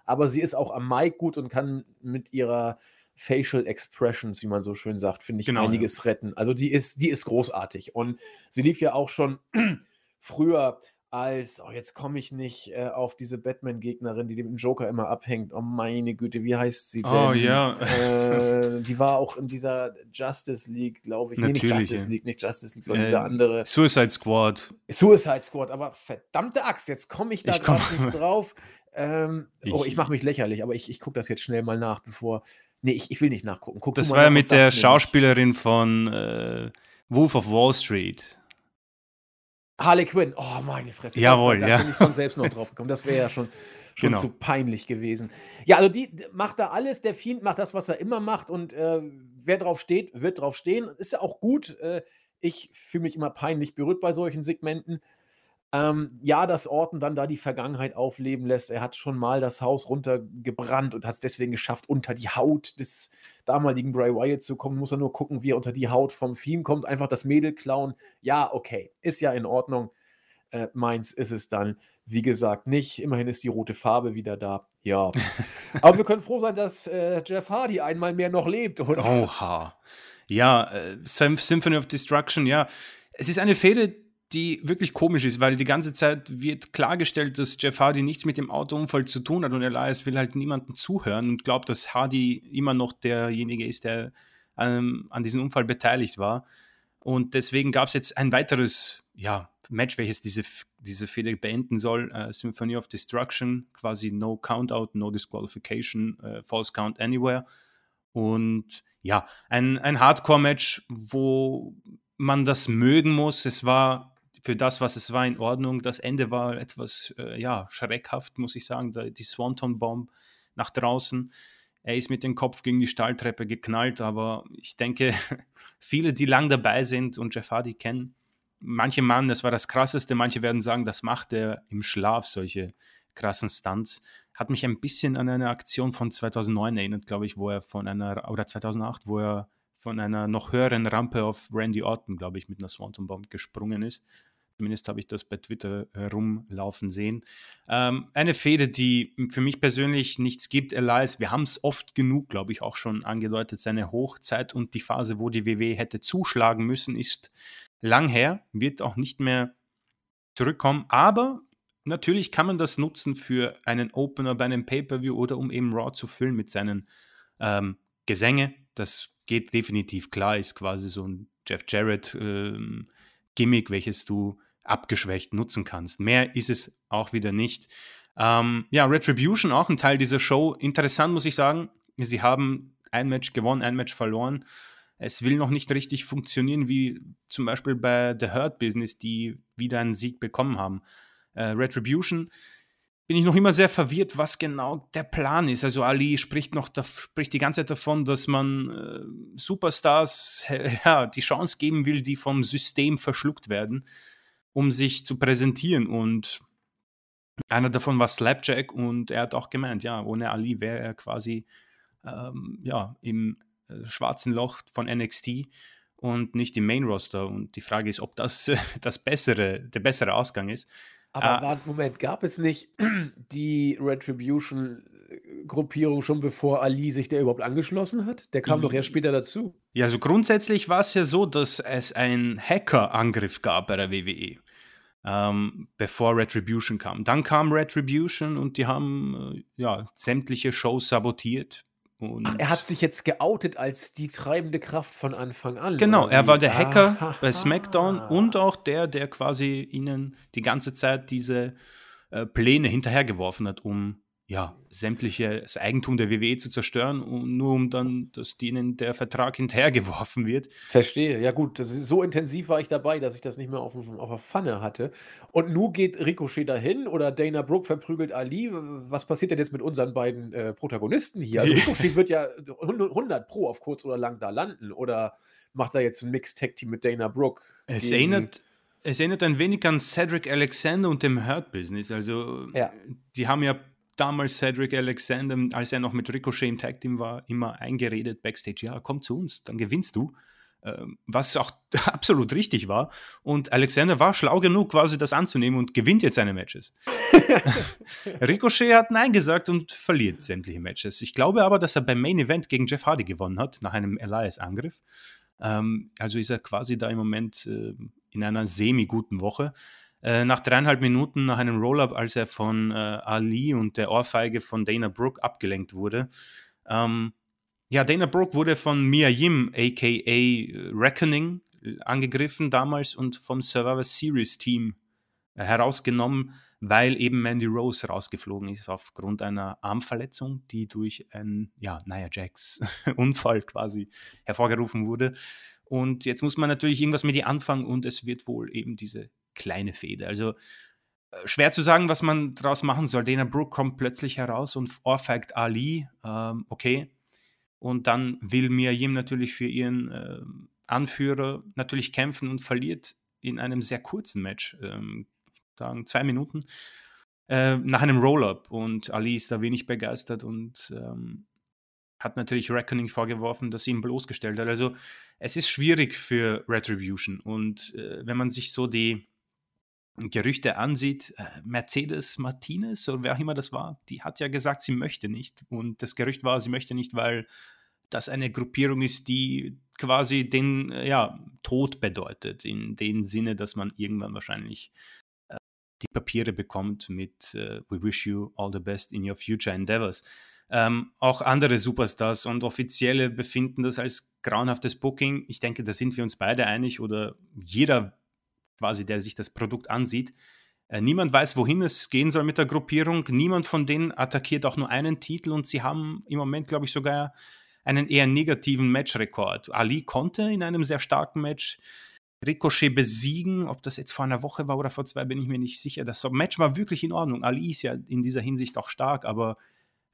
Aber sie ist auch am Mic gut und kann mit ihrer Facial Expressions, wie man so schön sagt, finde ich genau, einiges ja. retten. Also die ist, die ist großartig. Und sie lief ja auch schon [clears throat] früher als, oh, jetzt komme ich nicht äh, auf diese Batman-Gegnerin, die dem Joker immer abhängt. Oh meine Güte, wie heißt sie oh, denn? Oh ja. Äh, [laughs] die war auch in dieser Justice League, glaube ich. Natürlich, nee, nicht Justice League, nicht Justice League, sondern äh, dieser andere. Suicide Squad. Suicide Squad, aber verdammte Axt, jetzt komme ich da gerade nicht drauf. Ähm, ich, [laughs] oh, ich mache mich lächerlich, aber ich, ich gucke das jetzt schnell mal nach, bevor. Nee, ich, ich will nicht nachgucken. Guck das war ja mit der Schauspielerin von äh, Wolf of Wall Street. Harley Quinn. Oh, meine Fresse. Jawohl, da ja. bin ich von selbst noch drauf gekommen. Das wäre ja schon, schon Genau. zu peinlich gewesen. Ja, also die macht da alles. Der Fiend macht das, was er immer macht. Und äh, wer drauf steht, wird drauf stehen. Ist ja auch gut. Äh, ich fühle mich immer peinlich berührt bei solchen Segmenten. Ähm, ja, dass Orton dann da die Vergangenheit aufleben lässt. Er hat schon mal das Haus runtergebrannt und hat es deswegen geschafft, unter die Haut des damaligen Bray Wyatt zu kommen. Muss er nur gucken, wie er unter die Haut vom Fiend kommt. Einfach das Mädel klauen. Ja, okay. Ist ja in Ordnung. Äh, meins ist es dann, wie gesagt, nicht. Immerhin ist die rote Farbe wieder da. Ja. [laughs] Aber wir können froh sein, dass äh, Jeff Hardy einmal mehr noch lebt, oder? Oha. Ja, äh, Sym- Symphony of Destruction, ja. Es ist eine Fehde, die wirklich komisch ist, weil die ganze Zeit wird klargestellt, dass Jeff Hardy nichts mit dem Autounfall zu tun hat und Elias will halt niemandem zuhören und glaubt, dass Hardy immer noch derjenige ist, der ähm, an diesem Unfall beteiligt war. Und deswegen gab es jetzt ein weiteres ja, Match, welches diese, diese Fehde beenden soll. Äh, Symphony of Destruction, quasi No Countout, No Disqualification, äh, False Count Anywhere. Und ja, ein, ein Hardcore-Match, wo man das mögen muss. Es war für das, was es war, in Ordnung. Das Ende war etwas, äh, ja, schreckhaft, muss ich sagen. Die Swanton-Bomb nach draußen. Er ist mit dem Kopf gegen die Stahltreppe geknallt, aber ich denke, [laughs] viele, die lang dabei sind und Jeff Hardy kennen, manche meinen, das war das Krasseste, manche werden sagen, das macht er im Schlaf, solche krassen Stunts. Hat mich ein bisschen an eine Aktion von 2009 erinnert, glaube ich, wo er von einer, oder 2008, wo er von einer noch höheren Rampe auf Randy Orton, glaube ich, mit einer Swanton Bomb gesprungen ist. Zumindest habe ich das bei Twitter herumlaufen sehen. Ähm, eine Fehde, die für mich persönlich nichts gibt, Elias. Wir haben es oft genug, glaube ich, auch schon angedeutet. Seine Hochzeit und die Phase, wo die WW hätte zuschlagen müssen, ist lang her, wird auch nicht mehr zurückkommen. Aber natürlich kann man das nutzen für einen Opener bei einem Pay-Per-View oder um eben Raw zu füllen mit seinen ähm, Gesänge. Das geht definitiv klar, ist quasi so ein Jeff Jarrett ähm, Gimmick, welches du abgeschwächt nutzen kannst. Mehr ist es auch wieder nicht. Ähm, ja, Retribution auch ein Teil dieser Show. Interessant muss ich sagen, sie haben ein Match gewonnen, ein Match verloren. Es will noch nicht richtig funktionieren, wie zum Beispiel bei The Hurt Business, die wieder einen Sieg bekommen haben. Äh, Retribution bin ich noch immer sehr verwirrt, was genau der Plan ist. Also Ali spricht noch da, spricht die ganze Zeit davon, dass man äh, Superstars [laughs] ja, die Chance geben will, die vom System verschluckt werden, um sich zu präsentieren. Und einer davon war Slapjack und er hat auch gemeint, ja, ohne Ali wäre er quasi ähm, ja, im äh, schwarzen Loch von NXT und nicht im Main Roster. Und die Frage ist, ob das [laughs] das bessere, der bessere Ausgang ist. Aber Ah. warte, Moment, gab es nicht [clears throat] die Retribution-Gruppierung schon bevor Ali sich der überhaupt angeschlossen hat? Der kam doch erst später dazu. Ja, also grundsätzlich war es ja so, dass es einen Hacker-Angriff gab bei der WWE, ähm, bevor Retribution kam. Dann kam Retribution und die haben äh, ja, sämtliche Shows sabotiert. Und Ach, er hat sich jetzt geoutet als die treibende Kraft von Anfang an. Genau, er war der Hacker Aha. bei SmackDown und auch der, der quasi ihnen die ganze Zeit diese äh, Pläne hinterhergeworfen hat, um ja, sämtliches Eigentum der WWE zu zerstören und nur um dann, dass ihnen der Vertrag hinterhergeworfen wird. Verstehe. Ja, gut, das ist, so intensiv war ich dabei, dass ich das nicht mehr auf, auf der Pfanne hatte. Und nun geht Ricochet dahin oder Dana Brooke verprügelt Ali. Was passiert denn jetzt mit unseren beiden äh, Protagonisten hier? Also. Ricochet wird ja 100 Pro auf kurz oder lang da landen. Oder macht er jetzt ein Mixed-Tag-Team mit Dana Brooke? Es erinnert, es erinnert ein wenig an Cedric Alexander und dem Hurt Business. Also, Ja. die haben ja damals Cedric Alexander, als er noch mit Ricochet im Tag Team war, immer eingeredet backstage: Ja, komm zu uns, dann gewinnst du. Ähm, Was auch [laughs] absolut richtig war. Und Alexander war schlau genug, quasi das anzunehmen und gewinnt jetzt seine Matches. [laughs] Ricochet hat Nein gesagt und verliert sämtliche Matches. Ich glaube aber, dass er beim Main Event gegen Jeff Hardy gewonnen hat, nach einem Elias-Angriff. Ähm, also ist er quasi da im Moment äh, in einer semi-guten Woche. Äh, nach dreieinhalb Minuten nach einem Roll-Up, als er von äh, Ali und der Ohrfeige von Dana Brooke abgelenkt wurde. Ähm, ja, Dana Brooke wurde von Mia Yim, aka äh, Reckoning, äh, angegriffen damals und vom Survivor Series Team herausgenommen, weil eben Mandy Rose rausgeflogen ist aufgrund einer Armverletzung, die durch einen, ja, Nia Jax [laughs] Unfall quasi hervorgerufen wurde. Und jetzt muss man natürlich irgendwas mit ihr anfangen und es wird wohl eben diese kleine Fehde. Also äh, schwer zu sagen, was man daraus machen soll. Dana Brooke kommt plötzlich heraus und ohrfeigt Ali. Ähm, okay. Und dann will Mia Yim natürlich für ihren äh, Anführer natürlich kämpfen und verliert in einem sehr kurzen Match. Ähm, sagen zwei Minuten. Äh, nach einem Roll-Up. Und Ali ist da wenig begeistert und ähm, hat natürlich Reckoning vorgeworfen, dass sie ihn bloßgestellt hat. Also es ist schwierig für Retribution. Und äh, wenn man sich so die Gerüchte ansieht, äh, Mercedes Martinez oder wer auch immer das war, die hat ja gesagt, sie möchte nicht. Und das Gerücht war, sie möchte nicht, weil das eine Gruppierung ist, die quasi den äh, ja, Tod bedeutet, in dem Sinne, dass man irgendwann wahrscheinlich äh, die Papiere bekommt mit äh, We wish you all the best in your future endeavors. Ähm, auch andere Superstars und Offizielle befinden das als grauenhaftes Booking. Ich denke, da sind wir uns beide einig oder jeder quasi, der sich das Produkt ansieht. Äh, niemand weiß, wohin es gehen soll mit der Gruppierung. Niemand von denen attackiert auch nur einen Titel und sie haben im Moment, glaube ich, sogar einen eher negativen Matchrekord. Ali konnte in einem sehr starken Match Ricochet besiegen. Ob das jetzt vor einer Woche war oder vor zwei, bin ich mir nicht sicher. Das Match war wirklich in Ordnung. Ali ist ja in dieser Hinsicht auch stark, aber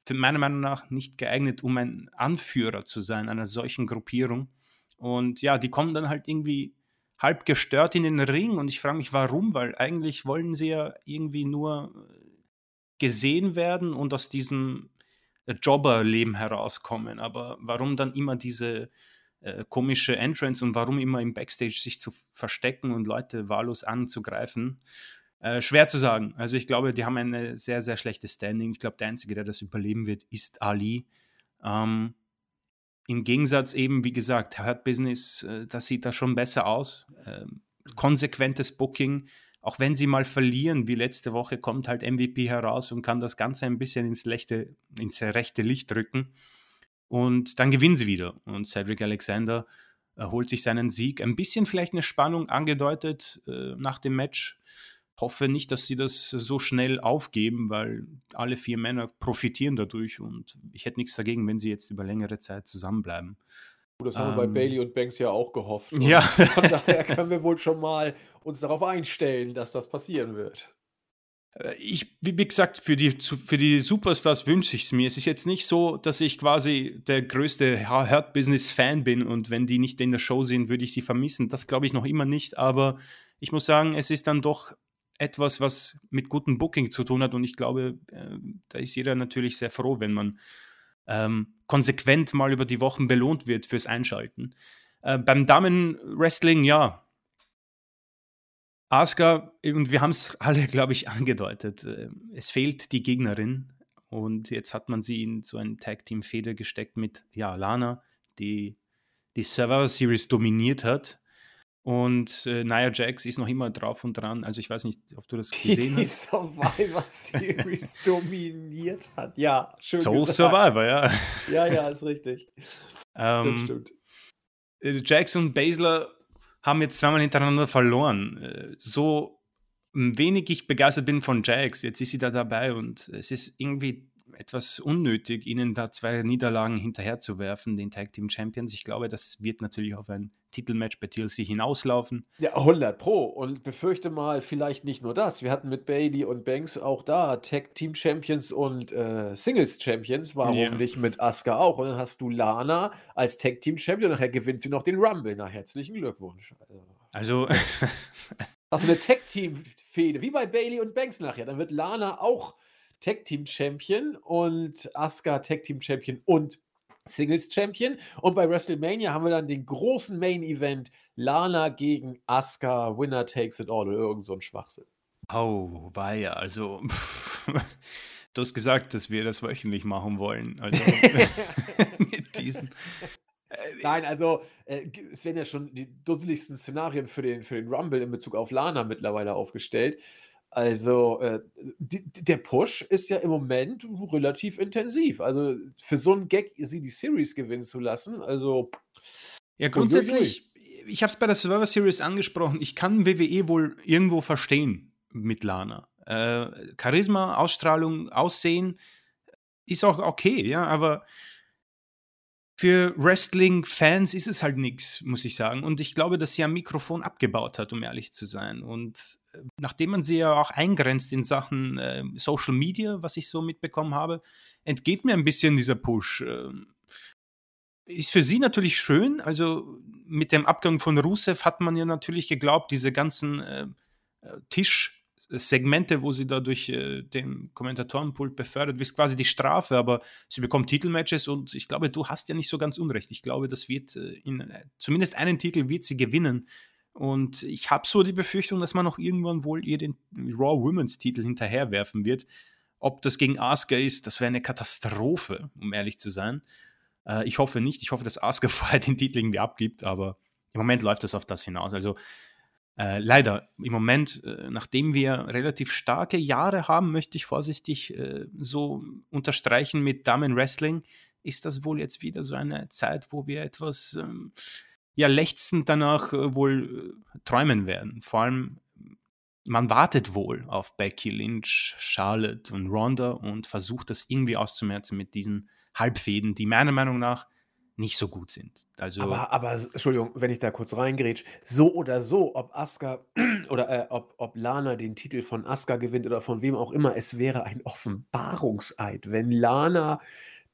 für meiner Meinung nach nicht geeignet, um ein Anführer zu sein einer solchen Gruppierung. Und ja, die kommen dann halt irgendwie halb gestört in den Ring und ich frage mich, warum, weil eigentlich wollen sie ja irgendwie nur gesehen werden und aus diesem äh, Jobberleben herauskommen. Aber warum dann immer diese äh, komische Entrance und warum immer im Backstage sich zu verstecken und Leute wahllos anzugreifen? Äh, schwer zu sagen. Also ich glaube, die haben eine sehr, sehr schlechte Standing. Ich glaube, der Einzige, der das überleben wird, ist Ali. Ähm, im Gegensatz eben, wie gesagt, Hurt Business, äh, das sieht da schon besser aus. Ähm, konsequentes Booking, auch wenn sie mal verlieren, wie letzte Woche, kommt halt MVP heraus und kann das Ganze ein bisschen ins, lechte, ins rechte Licht rücken. Und dann gewinnen sie wieder. Und Cedric Alexander holt sich seinen Sieg. Ein bisschen vielleicht eine Spannung angedeutet äh, nach dem Match hoffe nicht, dass sie das so schnell aufgeben, weil alle vier Männer profitieren dadurch und ich hätte nichts dagegen, wenn sie jetzt über längere Zeit zusammenbleiben. Das haben ähm, wir bei ähm. Bailey und Banks ja auch gehofft. Ja. Von daher können wir wohl schon mal uns darauf einstellen, dass das passieren wird. Äh, ich, wie gesagt, für die, für die Superstars wünsche ich es mir. Es ist jetzt nicht so, dass ich quasi der größte Hurt-Business-Fan bin und wenn die nicht in der Show sind, würde ich sie vermissen. Das glaube ich noch immer nicht, aber ich muss sagen, es ist dann doch etwas, was mit gutem Booking zu tun hat. Und ich glaube, äh, da ist jeder natürlich sehr froh, wenn man ähm, konsequent mal über die Wochen belohnt wird fürs Einschalten. Äh, beim Damenwrestling, ja. Asuka, und wir haben es alle, glaube ich, angedeutet, äh, es fehlt die Gegnerin. Und jetzt hat man sie in so ein Tag-Team-Feder gesteckt mit, ja, Lana, die die Survivor Series dominiert hat und äh, Nia Jax ist noch immer drauf und dran. Also ich weiß nicht, ob du das gesehen die, hast. Die Survivor Series [laughs] dominiert hat. Ja, schön Soul gesagt. Survivor, ja. Ja, ja, ist richtig. ähm, das stimmt. Äh, Jax und Baszler haben jetzt zweimal hintereinander verloren. Äh, so wenig ich begeistert bin von Jax, jetzt ist sie da dabei und es ist irgendwie etwas unnötig, ihnen da zwei Niederlagen hinterherzuwerfen, den Tag Team Champions. Ich glaube, das wird natürlich auf ein Titelmatch bei TLC hinauslaufen. Ja, 100 Pro. Und befürchte mal, vielleicht nicht nur das. Wir hatten mit Bailey und Banks auch da Tag Team Champions und äh, Singles Champions. Warum yeah. nicht mit Asuka auch? Und dann hast du Lana als Tag Team Champion. Nachher gewinnt sie noch den Rumble. Na, herzlichen Glückwunsch. Also. Hast du eine Tag Team Fehde, wie bei Bailey und Banks nachher. Dann wird Lana auch Tag Team Champion und Asuka Tag Team Champion und Singles Champion. Und bei WrestleMania haben wir dann den großen Main Event Lana gegen Asuka, Winner takes it all oder irgend so ein Schwachsinn. Oh, war ja, also [laughs] du hast gesagt, dass wir das wöchentlich machen wollen. Also [laughs] [laughs] mit diesen. Äh, Nein, also äh, es werden ja schon die dusseligsten Szenarien für den, für den Rumble in Bezug auf Lana mittlerweile aufgestellt. Also, äh, die, der Push ist ja im Moment relativ intensiv. Also, für so einen Gag sie die Series gewinnen zu lassen, also. Ja, grundsätzlich, uiuiui. ich habe es bei der Survivor Series angesprochen, ich kann WWE wohl irgendwo verstehen mit Lana. Äh, Charisma, Ausstrahlung, Aussehen ist auch okay, ja, aber für Wrestling-Fans ist es halt nichts, muss ich sagen. Und ich glaube, dass sie am Mikrofon abgebaut hat, um ehrlich zu sein. Und nachdem man sie ja auch eingrenzt in Sachen äh, Social Media, was ich so mitbekommen habe, entgeht mir ein bisschen dieser Push. Ähm, ist für sie natürlich schön. Also mit dem Abgang von Rusev hat man ja natürlich geglaubt, diese ganzen äh, Tischsegmente, wo sie da durch äh, den Kommentatorenpult befördert, ist quasi die Strafe, aber sie bekommt Titelmatches und ich glaube, du hast ja nicht so ganz unrecht. Ich glaube, das wird äh, in, äh, zumindest einen Titel wird sie gewinnen. Und ich habe so die Befürchtung, dass man noch irgendwann wohl ihr den Raw Women's Titel hinterherwerfen wird. Ob das gegen Asuka ist, das wäre eine Katastrophe, um ehrlich zu sein. Äh, ich hoffe nicht. Ich hoffe, dass Asuka [laughs] vorher den Titel irgendwie abgibt, aber im Moment läuft das auf das hinaus. Also äh, leider, im Moment, äh, nachdem wir relativ starke Jahre haben, möchte ich vorsichtig äh, so unterstreichen mit Damen Wrestling, ist das wohl jetzt wieder so eine Zeit, wo wir etwas ähm, ja lechzend danach äh, wohl äh, träumen werden. Vor allem man wartet wohl auf Becky Lynch, Charlotte und Ronda und versucht das irgendwie auszumerzen mit diesen Halbfäden, die meiner Meinung nach nicht so gut sind. Also aber, aber Entschuldigung, wenn ich da kurz reingrätsch, so oder so, ob Asuka [clears throat] oder äh, ob, ob Lana den Titel von Asuka gewinnt oder von wem auch immer, es wäre ein Offenbarungseid, wenn Lana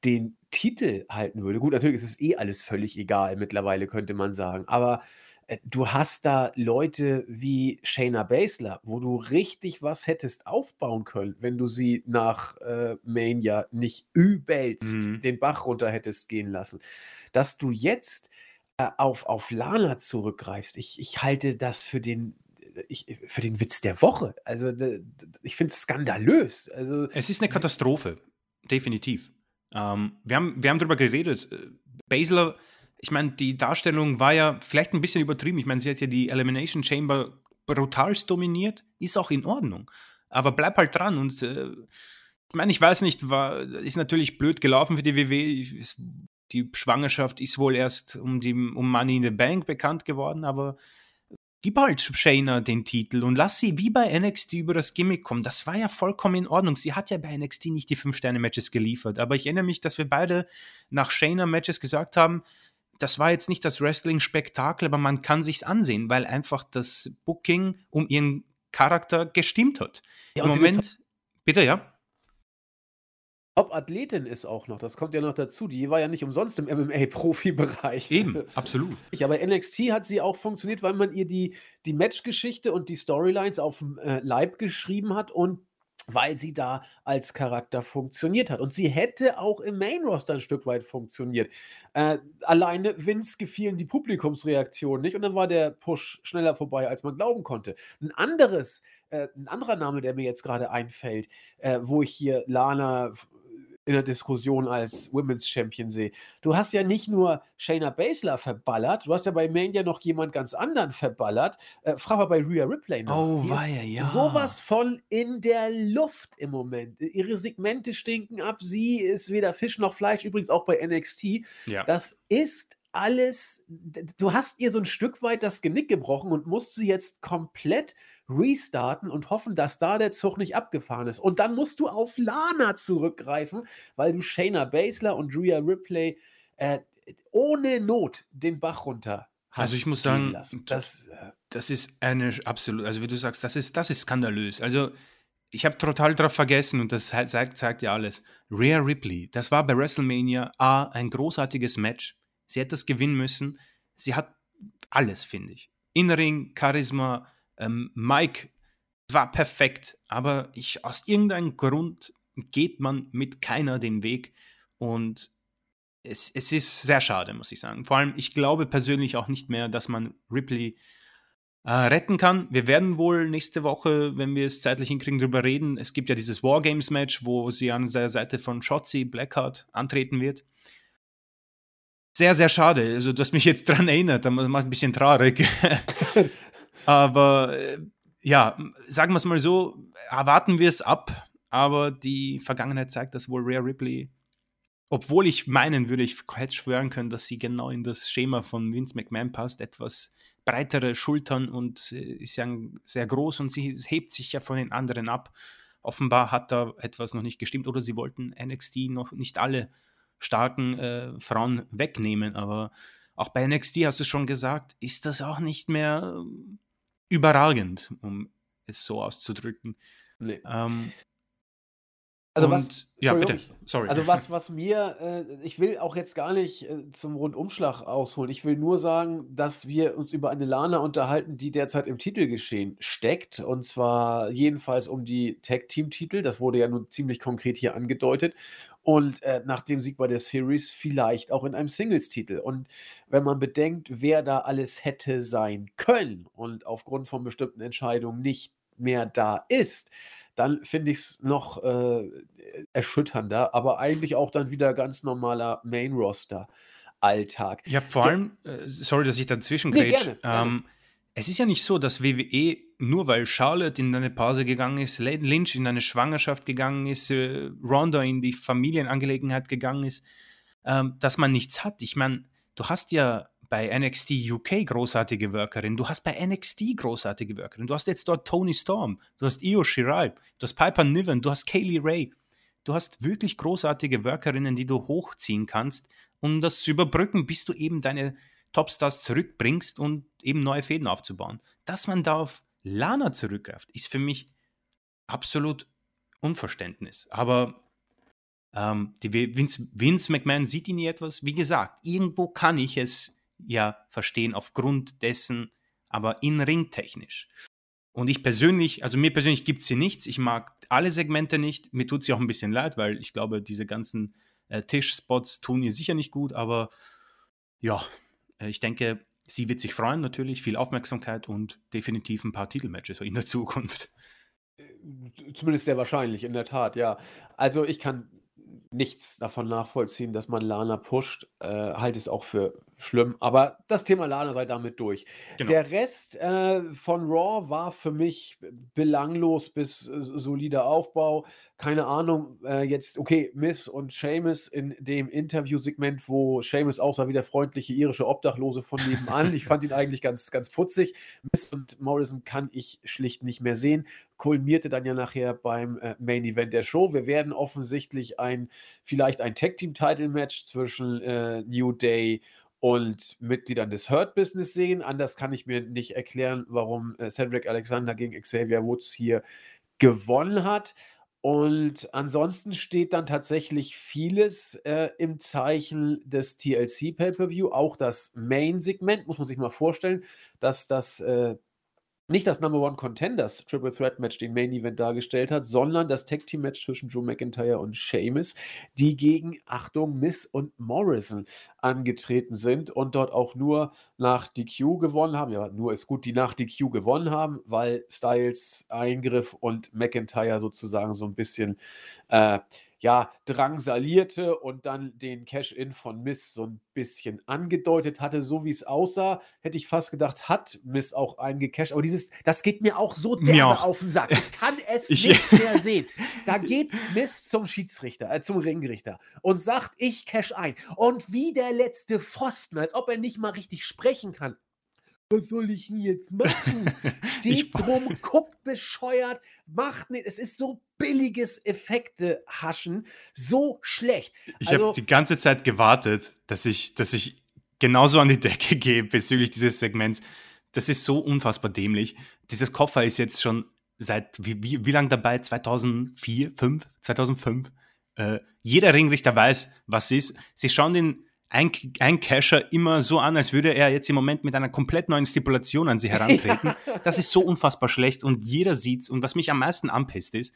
den Titel halten würde. Gut, natürlich ist es eh alles völlig egal mittlerweile, könnte man sagen, aber äh, du hast da Leute wie Shayna Baszler, wo du richtig was hättest aufbauen können, wenn du sie nach äh, Mania nicht übelst mhm. den Bach runter hättest gehen lassen. Dass du jetzt äh, auf, auf Lana zurückgreifst, ich, ich halte das für den, ich, für den Witz der Woche. Also ich finde es skandalös. Also, es ist eine Katastrophe, definitiv. Ähm, wir, haben, wir haben darüber geredet. Äh, Baszler ich meine, die Darstellung war ja vielleicht ein bisschen übertrieben. Ich meine, sie hat ja die Elimination Chamber brutalst dominiert, ist auch in Ordnung. Aber bleib halt dran und äh, ich meine, ich weiß nicht, war, ist natürlich blöd gelaufen für die WW. Die Schwangerschaft ist wohl erst um, die, um Money in the Bank bekannt geworden, aber gib halt Shayna den Titel und lass sie wie bei NXT über das Gimmick kommen. Das war ja vollkommen in Ordnung. Sie hat ja bei NXT nicht die 5-Sterne-Matches geliefert, aber ich erinnere mich, dass wir beide nach Shayna-Matches gesagt haben, das war jetzt nicht das Wrestling-Spektakel, aber man kann sich's ansehen, weil einfach das Booking um ihren Charakter gestimmt hat. Ja, Im Moment, bitte, ja. Top-Athletin ist auch noch, das kommt ja noch dazu. Die war ja nicht umsonst im MMA-Profi-Bereich. Eben, [laughs] absolut. Ich, aber NXT hat sie auch funktioniert, weil man ihr die, die Matchgeschichte und die Storylines auf dem äh, Leib geschrieben hat und weil sie da als Charakter funktioniert hat. Und sie hätte auch im Main Roster ein Stück weit funktioniert. Äh, alleine Vince gefielen die Publikumsreaktionen nicht und dann war der Push schneller vorbei, als man glauben konnte. Ein anderes, äh, ein anderer Name, der mir jetzt gerade einfällt, äh, wo ich hier Lana in der Diskussion als Women's Champion sehe. Du hast ja nicht nur Shayna Baszler verballert, du hast ja bei Mania noch jemand ganz anderen verballert. Äh, frag mal bei Rhea Ripley noch. Oh, war ja, ja. Sowas von in der Luft im Moment. Ihre Segmente stinken ab. Sie ist weder Fisch noch Fleisch, übrigens auch bei NXT. Ja. Das ist alles, du hast ihr so ein Stück weit das Genick gebrochen und musst sie jetzt komplett restarten und hoffen, dass da der Zug nicht abgefahren ist. Und dann musst du auf Lana zurückgreifen, weil du Shayna Baszler und Rhea Ripley äh, ohne Not den Bach runter hast. Also ich muss sagen, das, äh, das ist eine absolut, also wie du sagst, das ist, das ist skandalös. Also ich habe total drauf vergessen und das zeigt, zeigt ja alles. Rhea Ripley, das war bei WrestleMania A ein großartiges Match Sie hätte das gewinnen müssen. Sie hat alles, finde ich. Innering, Charisma, ähm, Mike war perfekt, aber ich, aus irgendeinem Grund geht man mit keiner den Weg und es, es ist sehr schade, muss ich sagen. Vor allem, ich glaube persönlich auch nicht mehr, dass man Ripley äh, retten kann. Wir werden wohl nächste Woche, wenn wir es zeitlich hinkriegen, darüber reden. Es gibt ja dieses Wargames-Match, wo sie an der Seite von Shotzi Blackheart antreten wird sehr, sehr schade. Also, du hast mich jetzt dran erinnert, da macht ein bisschen traurig. [laughs] aber äh, ja, sagen wir es mal so, erwarten wir es ab. Aber die Vergangenheit zeigt, dass wohl Rhea Ripley, obwohl ich meinen würde, ich hätte schwören können, dass sie genau in das Schema von Vince McMahon passt, etwas breitere Schultern und äh, ist ja sehr groß und sie hebt sich ja von den anderen ab. Offenbar hat da etwas noch nicht gestimmt oder sie wollten NXT noch nicht alle starken äh, Frauen wegnehmen. Aber auch bei NXT hast du schon gesagt, ist das auch nicht mehr ähm, überragend, um es so auszudrücken. Nee. Ähm, Also und, was, ja, bitte, sorry. Also was, was mir, äh, ich will auch jetzt gar nicht äh, zum Rundumschlag ausholen. Ich will nur sagen, dass wir uns über eine Lana unterhalten, die derzeit im Titelgeschehen steckt. Und zwar jedenfalls um die Tag-Team-Titel. Das wurde ja nun ziemlich konkret hier angedeutet. Und äh, nach dem Sieg bei der Series vielleicht auch in einem Singles-Titel. Und wenn man bedenkt, wer da alles hätte sein können und aufgrund von bestimmten Entscheidungen nicht mehr da ist, dann finde ich es noch äh, erschütternder, aber eigentlich auch dann wieder ganz normaler Main-Roster-Alltag. Ja, vor allem, äh, sorry, dass ich dazwischen Nee, gerne, gerne. Es ist ja nicht so, dass WWE nur weil Charlotte in eine Pause gegangen ist, Lynch in eine Schwangerschaft gegangen ist, äh, Ronda in die Familienangelegenheit gegangen ist, ähm, dass man nichts hat. Ich meine, du hast ja bei NXT UK großartige Workerin, du hast bei NXT großartige Workerin, du hast jetzt dort Tony Storm, du hast Io Shirai, du hast Piper Niven, du hast Kaylee Ray. Du hast wirklich großartige Workerinnen, die du hochziehen kannst, um das zu überbrücken, bis du eben deine Topstars zurückbringst und eben neue Fäden aufzubauen. Dass man da auf Lana zurückgreift, ist für mich absolut Unverständnis. Aber ähm, Vince, Vince McMahon sieht in ihr etwas. Wie gesagt, irgendwo kann ich es ja verstehen aufgrund dessen, aber in ringtechnisch. Und ich persönlich, also mir persönlich gibt sie nichts. Ich mag alle Segmente nicht. Mir tut sie auch ein bisschen leid, weil ich glaube, diese ganzen äh, Tischspots tun ihr sicher nicht gut. Aber ja, ich denke, sie wird sich freuen natürlich. Viel Aufmerksamkeit und definitiv ein paar Titelmatches in der Zukunft. Zumindest sehr wahrscheinlich, in der Tat, ja. Also ich kann nichts davon nachvollziehen, dass man Lana pusht. Äh, halte es auch für schlimm. Aber das Thema Lana sei damit durch. Genau. Der Rest äh, von Raw war für mich belanglos bis äh, solider Aufbau. Keine Ahnung, äh, jetzt, okay, Miss und Seamus in dem Interviewsegment, wo Seamus aussah wie der freundliche irische Obdachlose von nebenan. ich fand ihn [laughs] eigentlich ganz, ganz putzig. Miss und Morrison kann ich schlicht nicht mehr sehen. Kulmierte dann ja nachher beim äh, Main Event der Show. Wir werden offensichtlich ein, vielleicht ein Tag-Team-Title-Match zwischen äh, New Day und Mitgliedern des Hurt Business sehen. Anders kann ich mir nicht erklären, warum äh, Cedric Alexander gegen Xavier Woods hier gewonnen hat. Und ansonsten steht dann tatsächlich vieles äh, im Zeichen des TLC Pay-Per-View. Auch das Main-Segment, muss man sich mal vorstellen, dass das äh, nicht das Number One Contenders Triple Threat Match den Main Event dargestellt hat, sondern das Tag Team Match zwischen Drew McIntyre und Sheamus, die gegen, Achtung, Miss und Morrison angetreten sind und dort auch nur nach DQ gewonnen haben. Ja, nur ist gut, die nach DQ gewonnen haben, weil Styles Eingriff und McIntyre sozusagen so ein bisschen äh, ja, drangsalierte und dann den Cash-In von Miss so ein bisschen angedeutet hatte, so wie es aussah, hätte ich fast gedacht, hat Miss auch eingecasht. Aber dieses, das geht mir auch so derbe auch. auf den Sack. Ich kann [laughs] es Ich- nicht [laughs] mehr sehen. Da geht Miss zum Schiedsrichter, äh, zum Ringrichter und sagt, ich cash ein. Und wie der letzte Pfosten, als ob er nicht mal richtig sprechen kann. Was soll ich denn jetzt machen? [laughs] Steht drum, guckt bescheuert, macht nicht. Es ist so billiges Effekte-Haschen, so schlecht. Ich Also- habe die ganze Zeit gewartet, dass ich, dass ich genauso an die Decke [laughs] gehe bezüglich dieses Segments. Das ist so unfassbar dämlich. Dieses Koffer ist jetzt schon seit wie, wie, wie lange dabei? 2004, 5, 2005. Äh, jeder Ringrichter weiß, was ist. Sie schauen den ein, ein Casher immer so an, als würde er jetzt im Moment mit einer komplett neuen Stipulation an sie herantreten. [laughs] Das ist so unfassbar schlecht und jeder sieht's. Und was mich am meisten anpisst ist,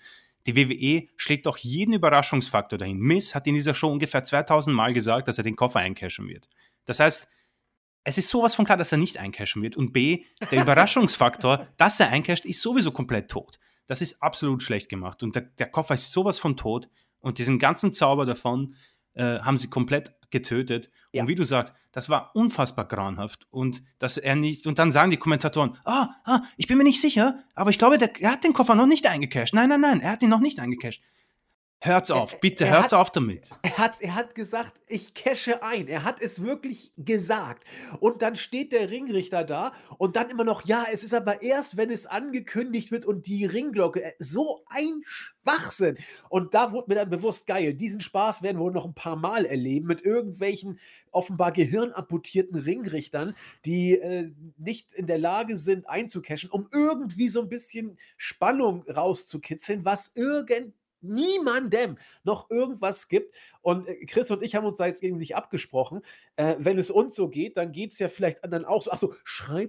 die WWE schlägt auch jeden Überraschungsfaktor dahin. Miss hat in dieser Show ungefähr 2000 Mal gesagt, dass er den Koffer eincashen wird. Das heißt, es ist sowas von klar, dass er nicht eincashen wird. Und B, der Überraschungsfaktor, [laughs] dass er eincasht, ist sowieso komplett tot. Das ist absolut schlecht gemacht. Und der, der Koffer ist sowas von tot. Und diesen ganzen Zauber davon äh, haben sie komplett getötet. Ja. Und wie du sagst, das war unfassbar grauenhaft. Und dass er nicht, und dann sagen die Kommentatoren, ah, ah, ich bin mir nicht sicher, aber ich glaube, der, er hat den Koffer noch nicht eingecasht. Nein, nein, nein, er hat ihn noch nicht eingecasht. Hört's auf, bitte, er hört's hat, auf damit. Er hat, er hat gesagt, ich cashe ein. Er hat es wirklich gesagt. Und dann steht der Ringrichter da und dann immer noch, ja, es ist aber erst, wenn es angekündigt wird und die Ringglocke. Äh, so ein Schwachsinn. Und da wurde mir dann bewusst, geil, diesen Spaß werden wir wohl noch ein paar Mal erleben mit irgendwelchen offenbar gehirnamputierten Ringrichtern, die äh, nicht in der Lage sind einzucashen, um irgendwie so ein bisschen Spannung rauszukitzeln, was irgend niemandem noch irgendwas gibt. Und äh, Chris und ich haben uns da jetzt irgendwie nicht abgesprochen. Äh, wenn es uns so geht, dann geht es ja vielleicht anderen auch so. Achso,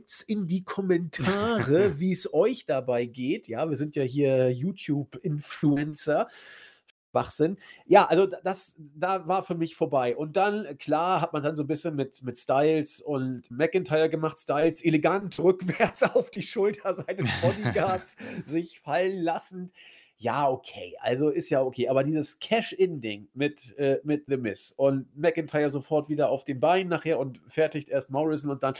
es in die Kommentare, [laughs] wie es euch dabei geht. Ja, wir sind ja hier YouTube-Influencer. Schwachsinn. Ja, also das, da war für mich vorbei. Und dann, klar, hat man dann so ein bisschen mit, mit Styles und McIntyre gemacht. Styles elegant rückwärts [laughs] auf die Schulter seines [laughs] Bodyguards sich fallen lassend ja, okay, also ist ja okay, aber dieses Cash-In-Ding mit, äh, mit The Miss und McIntyre sofort wieder auf den Beinen nachher und fertigt erst Morrison und dann.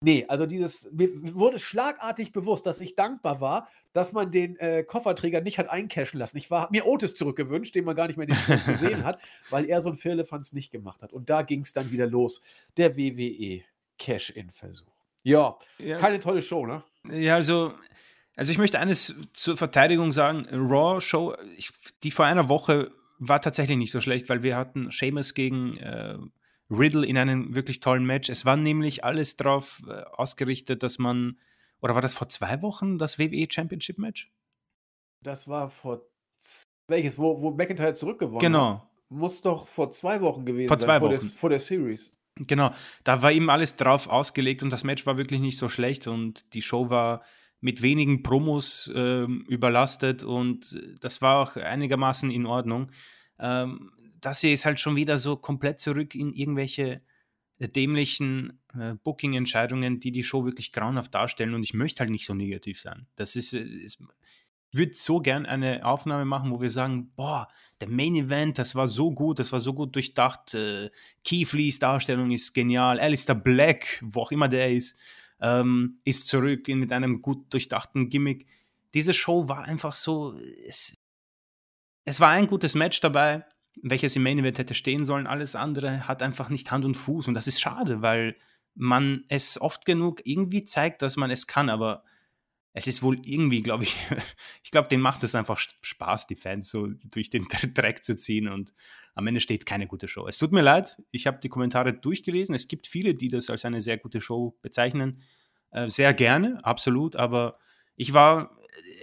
Nee, also dieses, mir wurde schlagartig bewusst, dass ich dankbar war, dass man den äh, Kofferträger nicht hat eincashen lassen. Ich war mir Otis zurückgewünscht, den man gar nicht mehr in den gesehen hat, [laughs] weil er so ein Firlefanz nicht gemacht hat. Und da ging es dann wieder los. Der WWE Cash-In-Versuch. Ja, ja, keine tolle Show, ne? Ja, also also ich möchte eines zur Verteidigung sagen, Raw Show, ich, die vor einer Woche war tatsächlich nicht so schlecht, weil wir hatten Sheamus gegen äh, Riddle in einem wirklich tollen Match. Es war nämlich alles darauf äh, ausgerichtet, dass man, oder war das vor zwei Wochen das WWE Championship Match? Das war vor welches, wo, wo McIntyre zurückgewonnen genau. hat? Muss doch vor zwei Wochen gewesen vor zwei sein, Wochen. Vor, der, vor der Series. Genau, da war eben alles drauf ausgelegt und das Match war wirklich nicht so schlecht und die Show war mit wenigen Promos äh, überlastet und das war auch einigermaßen in Ordnung. Ähm, das hier ist halt schon wieder so komplett zurück in irgendwelche dämlichen äh, Booking-Entscheidungen, die die Show wirklich grauenhaft darstellen und ich möchte halt nicht so negativ sein. Das ist, äh, ist würde so gern eine Aufnahme machen, wo wir sagen, boah, der Main Event, das war so gut, das war so gut durchdacht, äh, Keith Lees Darstellung ist genial, Alistair Black, wo auch immer der ist, ähm, ist zurück mit einem gut durchdachten Gimmick. Diese Show war einfach so, es, es war ein gutes Match dabei, welches im Main Event hätte stehen sollen. Alles andere hat einfach nicht Hand und Fuß und das ist schade, weil man es oft genug irgendwie zeigt, dass man es kann, aber es ist wohl irgendwie, glaube ich, [laughs] ich glaube, denen macht es einfach Spaß, die Fans so durch den [laughs] Dreck zu ziehen und am Ende steht keine gute Show. Es tut mir leid, ich habe die Kommentare durchgelesen. Es gibt viele, die das als eine sehr gute Show bezeichnen. Äh, sehr gerne, absolut, aber ich war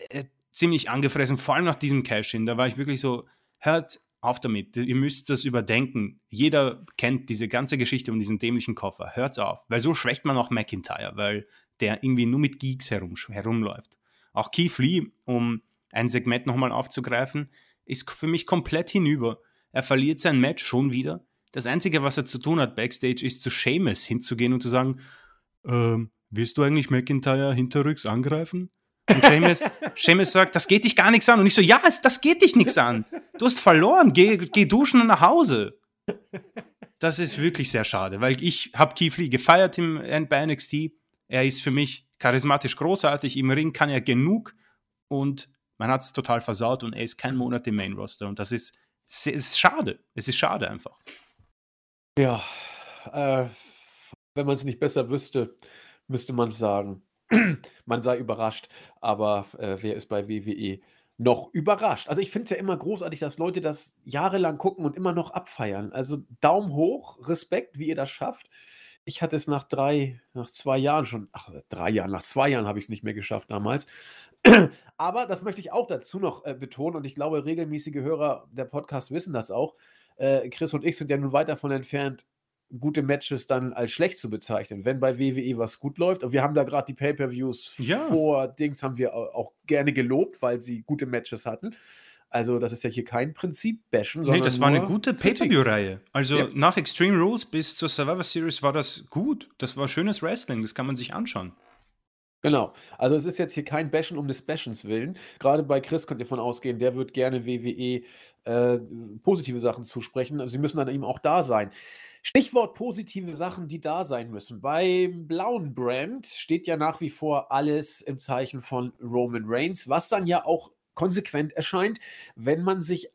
äh, ziemlich angefressen, vor allem nach diesem Cash-In. Da war ich wirklich so, hört auf damit, ihr müsst das überdenken. Jeder kennt diese ganze Geschichte um diesen dämlichen Koffer. Hört's auf, weil so schwächt man auch McIntyre, weil der irgendwie nur mit Geeks herum, herumläuft. Auch Keith Lee, um ein Segment nochmal aufzugreifen, ist für mich komplett hinüber. Er verliert sein Match schon wieder. Das Einzige, was er zu tun hat backstage, ist zu Seamus hinzugehen und zu sagen, ähm, wirst du eigentlich McIntyre hinterrücks angreifen? Und Seamus, Seamus sagt, das geht dich gar nichts an. Und ich so, ja, das geht dich nichts an. Du hast verloren, geh, geh duschen und nach Hause. Das ist wirklich sehr schade, weil ich habe Keith Lee gefeiert im, bei NXT. Er ist für mich charismatisch großartig. Im Ring kann er genug und man hat es total versaut und er ist kein Monat im Main Roster. Und das ist, ist schade. Es ist schade einfach. Ja, äh, wenn man es nicht besser wüsste, müsste man sagen, [clears throat] man sei überrascht. Aber äh, wer ist bei WWE noch überrascht? Also ich finde es ja immer großartig, dass Leute das jahrelang gucken und immer noch abfeiern. Also Daumen hoch, Respekt, wie ihr das schafft ich hatte es nach drei, nach zwei Jahren schon, ach, drei Jahren, nach zwei Jahren habe ich es nicht mehr geschafft damals. [clears throat] Aber das möchte ich auch dazu noch äh, betonen und ich glaube, regelmäßige Hörer der Podcast wissen das auch. Äh, Chris und ich sind ja nun weit davon entfernt, gute Matches dann als schlecht zu bezeichnen, wenn bei WWE was gut läuft. Und wir haben da gerade die Pay-Per-Views ja. vor Dings haben wir auch gerne gelobt, weil sie gute Matches hatten. Also, das ist ja hier kein Prinzip-Bashen, Nee, das war eine gute Pay-Per-View-Reihe. Also, ja. nach Extreme Rules bis zur Survivor Series war das gut. Das war schönes Wrestling, das kann man sich anschauen. Genau. Also, es ist jetzt hier kein Bashen um des Bashens willen. Gerade bei Chris könnt ihr davon ausgehen, der wird gerne WWE äh, positive Sachen zusprechen. Also, sie müssen dann eben auch da sein. Stichwort positive Sachen, die da sein müssen. Beim blauen Brand steht ja nach wie vor alles im Zeichen von Roman Reigns, was dann ja auch konsequent erscheint, wenn man sich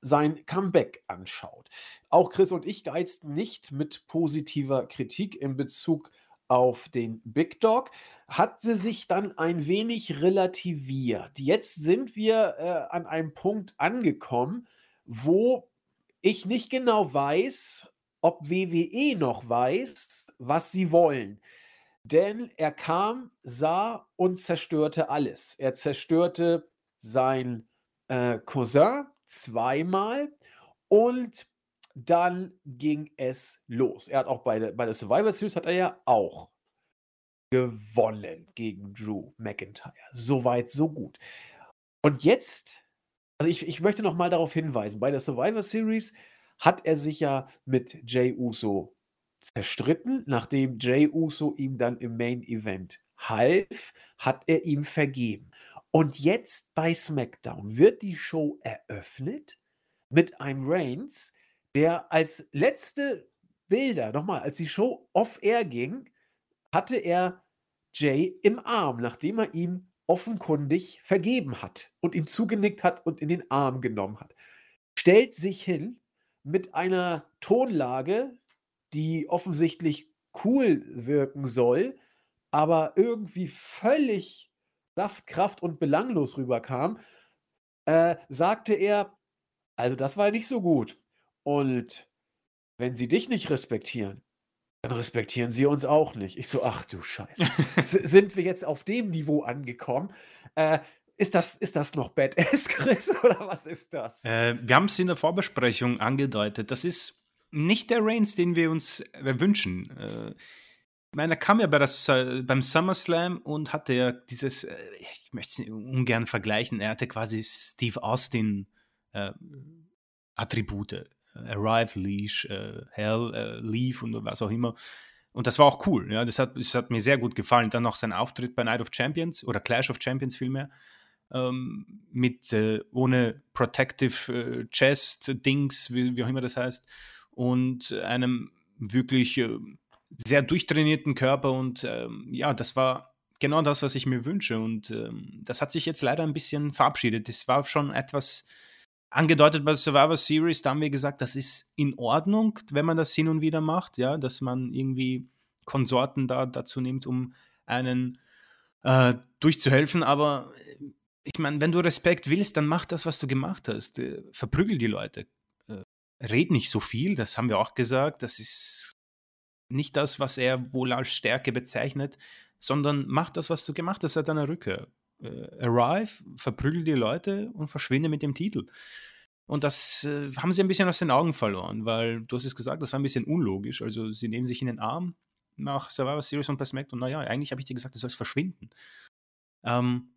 sein Comeback anschaut. Auch Chris und ich geizten nicht mit positiver Kritik in Bezug auf den Big Dog, hat sie sich dann ein wenig relativiert. Jetzt sind wir äh, an einem Punkt angekommen, wo ich nicht genau weiß, ob WWE noch weiß, was sie wollen. Denn er kam, sah und zerstörte alles. Er zerstörte sein äh, Cousin zweimal und dann ging es los. Er hat auch bei der, bei der Survivor Series hat er ja auch gewonnen gegen Drew McIntyre. Soweit, so gut. Und jetzt, also ich, ich möchte noch mal darauf hinweisen, bei der Survivor Series hat er sich ja mit Jay Uso zerstritten. Nachdem Jay Uso ihm dann im Main Event half, hat er ihm vergeben. Und jetzt bei SmackDown wird die Show eröffnet mit einem Reigns, der als letzte Bilder, nochmal, als die Show off-air ging, hatte er Jay im Arm, nachdem er ihm offenkundig vergeben hat und ihm zugenickt hat und in den Arm genommen hat. Stellt sich hin mit einer Tonlage, die offensichtlich cool wirken soll, aber irgendwie völlig Saftkraft und belanglos rüberkam, äh, sagte er, also das war nicht so gut. Und wenn sie dich nicht respektieren, dann respektieren sie uns auch nicht. Ich so, ach du Scheiße. sind wir jetzt auf dem Niveau angekommen? Äh, ist das, ist das noch Badass, [laughs] Chris, oder was ist das? Äh, wir haben es in der Vorbesprechung angedeutet. Das ist nicht der Reigns, den wir uns äh, wünschen. Äh, ich meine, er kam ja bei das, äh, beim SummerSlam und hatte ja dieses, äh, ich möchte es ungern vergleichen, er hatte quasi Steve Austin äh, Attribute. Arrive, Leash, Hell, Leave und was auch immer. Und das war auch cool. Ja, das hat, das hat mir sehr gut gefallen. Dann noch sein Auftritt bei Night of Champions oder Clash of Champions vielmehr. Ähm, mit äh, ohne Protective äh, Chest Dings, wie, wie, auch immer das heißt, und einem wirklich äh, sehr durchtrainierten Körper. Und ähm, ja, das war genau das, was ich mir wünsche. Und ähm, das hat sich jetzt leider ein bisschen verabschiedet. Das war schon etwas angedeutet bei Survivor Series, da haben wir gesagt, das ist in Ordnung, wenn man das hin und wieder macht, ja, dass man irgendwie Konsorten da dazu nimmt, um einen äh, durchzuhelfen, aber äh, ich meine, wenn du Respekt willst, dann mach das, was du gemacht hast. Äh, verprügel die Leute. Äh, red nicht so viel, das haben wir auch gesagt. Das ist nicht das, was er wohl als Stärke bezeichnet, sondern mach das, was du gemacht hast seit deiner Rückkehr. Äh, arrive, verprügel die Leute und verschwinde mit dem Titel. Und das äh, haben sie ein bisschen aus den Augen verloren, weil du hast es gesagt, das war ein bisschen unlogisch. Also sie nehmen sich in den Arm nach Survivor Series und bei SmackDown. Naja, eigentlich habe ich dir gesagt, du sollst verschwinden. Ähm,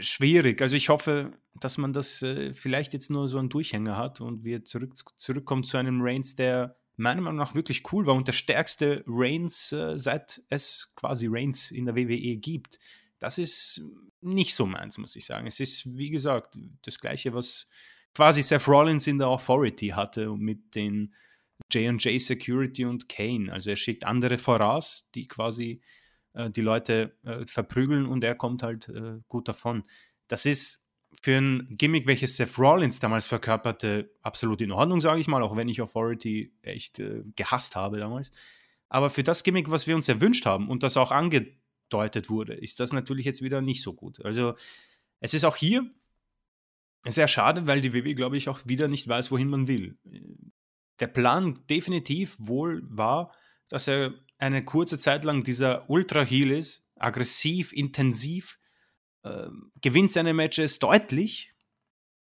schwierig. Also ich hoffe, dass man das äh, vielleicht jetzt nur so einen Durchhänger hat und wir zurück, zurückkommen zu einem Reigns, der meiner Meinung nach wirklich cool war und der stärkste Reigns, äh, seit es quasi Reigns in der WWE gibt. Das ist nicht so meins, muss ich sagen. Es ist, wie gesagt, das gleiche, was quasi Seth Rollins in der Authority hatte mit den J&J Security und Kane. Also er schickt andere voraus, die quasi äh, die Leute äh, verprügeln und er kommt halt äh, gut davon. Das ist für ein Gimmick, welches Seth Rollins damals verkörperte, absolut in Ordnung, sage ich mal, auch wenn ich Authority echt äh, gehasst habe damals. Aber für das Gimmick, was wir uns erwünscht haben und das auch angedeutet wurde, ist das natürlich jetzt wieder nicht so gut. Also es ist auch hier sehr schade, weil die WWE, glaube ich, auch wieder nicht weiß, wohin man will. Der Plan definitiv wohl war, dass er eine kurze Zeit lang dieser Ultra-Heal ist, aggressiv, intensiv, äh, gewinnt seine Matches deutlich.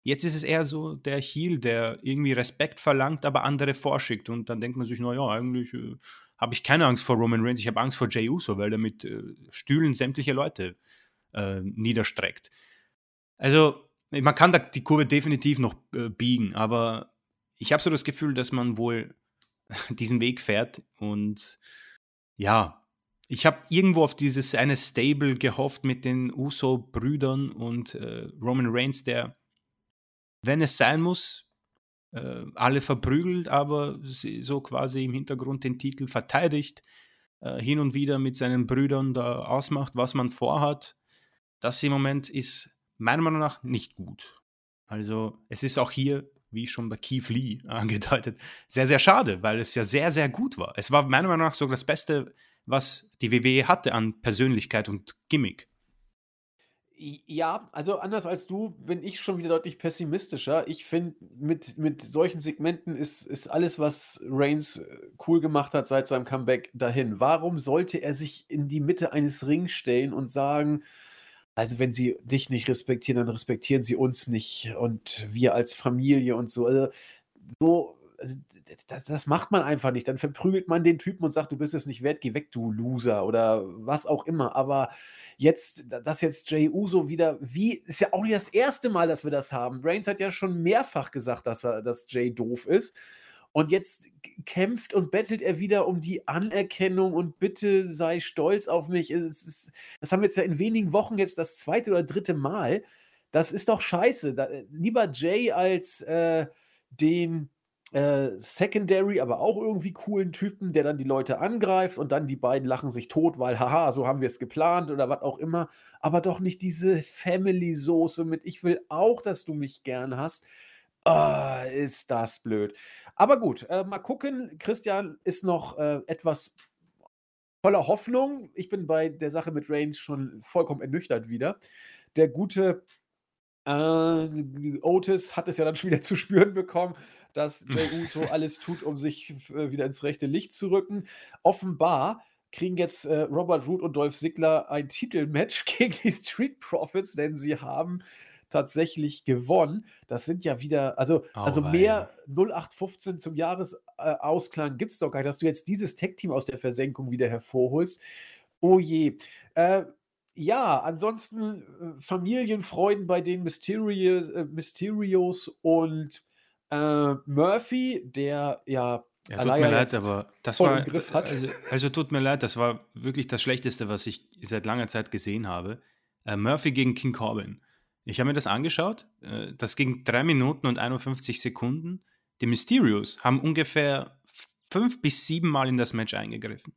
Jetzt ist es eher so der Heal, der irgendwie Respekt verlangt, aber andere vorschickt. Und dann denkt man sich, naja, eigentlich äh, habe ich keine Angst vor Roman Reigns, ich habe Angst vor Jey Uso, weil er mit äh, Stühlen sämtliche Leute äh, niederstreckt. Also, man kann da die Kurve definitiv noch äh, biegen, aber ich habe so das Gefühl, dass man wohl [laughs] diesen Weg fährt und ja, ich habe irgendwo auf dieses eine Stable gehofft mit den Uso-Brüdern und äh, Roman Reigns, der, wenn es sein muss, äh, alle verprügelt, aber so quasi im Hintergrund den Titel verteidigt, äh, hin und wieder mit seinen Brüdern da ausmacht, was man vorhat. Das im Moment ist meiner Meinung nach nicht gut. Also es ist auch hier wie schon bei Keith Lee [laughs] angedeutet, sehr, sehr schade, weil es ja sehr, sehr gut war. Es war meiner Meinung nach sogar das Beste, was die WWE hatte an Persönlichkeit und Gimmick. Ja, also anders als du bin ich schon wieder deutlich pessimistischer. Ich finde, mit, mit solchen Segmenten ist, ist alles, was Reigns äh, cool gemacht hat seit seinem Comeback, dahin. Warum sollte er sich in die Mitte eines Rings stellen und sagen, also wenn sie dich nicht respektieren, dann respektieren sie uns nicht und wir als Familie und so. Also, so, also das, das, macht man einfach nicht. Dann verprügelt man den Typen und sagt, du bist es nicht wert, geh weg, du Loser oder was auch immer. Aber jetzt, dass jetzt Jay Uso wieder, wie, ist ja auch nicht das erste Mal, dass wir das haben. Brains hat ja schon mehrfach gesagt, dass er, dass Jay doof ist. Und jetzt kämpft und bettelt er wieder um die Anerkennung und bitte sei stolz auf mich. Ist, das haben wir jetzt ja in wenigen Wochen jetzt das zweite oder dritte Mal. Das ist doch scheiße. Da, lieber Jay als äh, den äh, Secondary, aber auch irgendwie coolen Typen, der dann die Leute angreift und dann die beiden lachen sich tot, weil haha, so haben wir es geplant oder was auch immer. Aber doch nicht diese Family-Soße mit ich will auch, dass du mich gern hast. Oh, ist das blöd. Aber gut, äh, mal gucken. Christian ist noch äh, etwas voller Hoffnung. Ich bin bei der Sache mit Reigns schon vollkommen ernüchtert wieder. Der gute äh, Otis hat es ja dann schon wieder [laughs] zu spüren bekommen, dass Jey [laughs] Uso alles tut, um sich äh, wieder ins rechte Licht zu rücken. Offenbar kriegen jetzt äh, Robert Root und Dolph Ziggler ein Titelmatch [laughs] gegen die Street Profits, denn sie haben tatsächlich gewonnen. Das sind ja wieder, also, oh, also mehr 0815 zum Jahresausklang gibt es doch gar nicht, dass du jetzt dieses Tech-Team aus der Versenkung wieder hervorholst. Oh je. Äh, ja, ansonsten äh, Familienfreuden bei den Mysterios, äh, Mysterios und äh, Murphy, der ja ja, tut mir leid, aber das war. Also, also, tut mir leid, das war wirklich das Schlechteste, was ich seit langer Zeit gesehen habe. Äh, Murphy gegen King Corbin. Ich habe mir das angeschaut. Äh, das ging 3 Minuten und 51 Sekunden. Die Mysterios haben ungefähr fünf bis sieben Mal in das Match eingegriffen.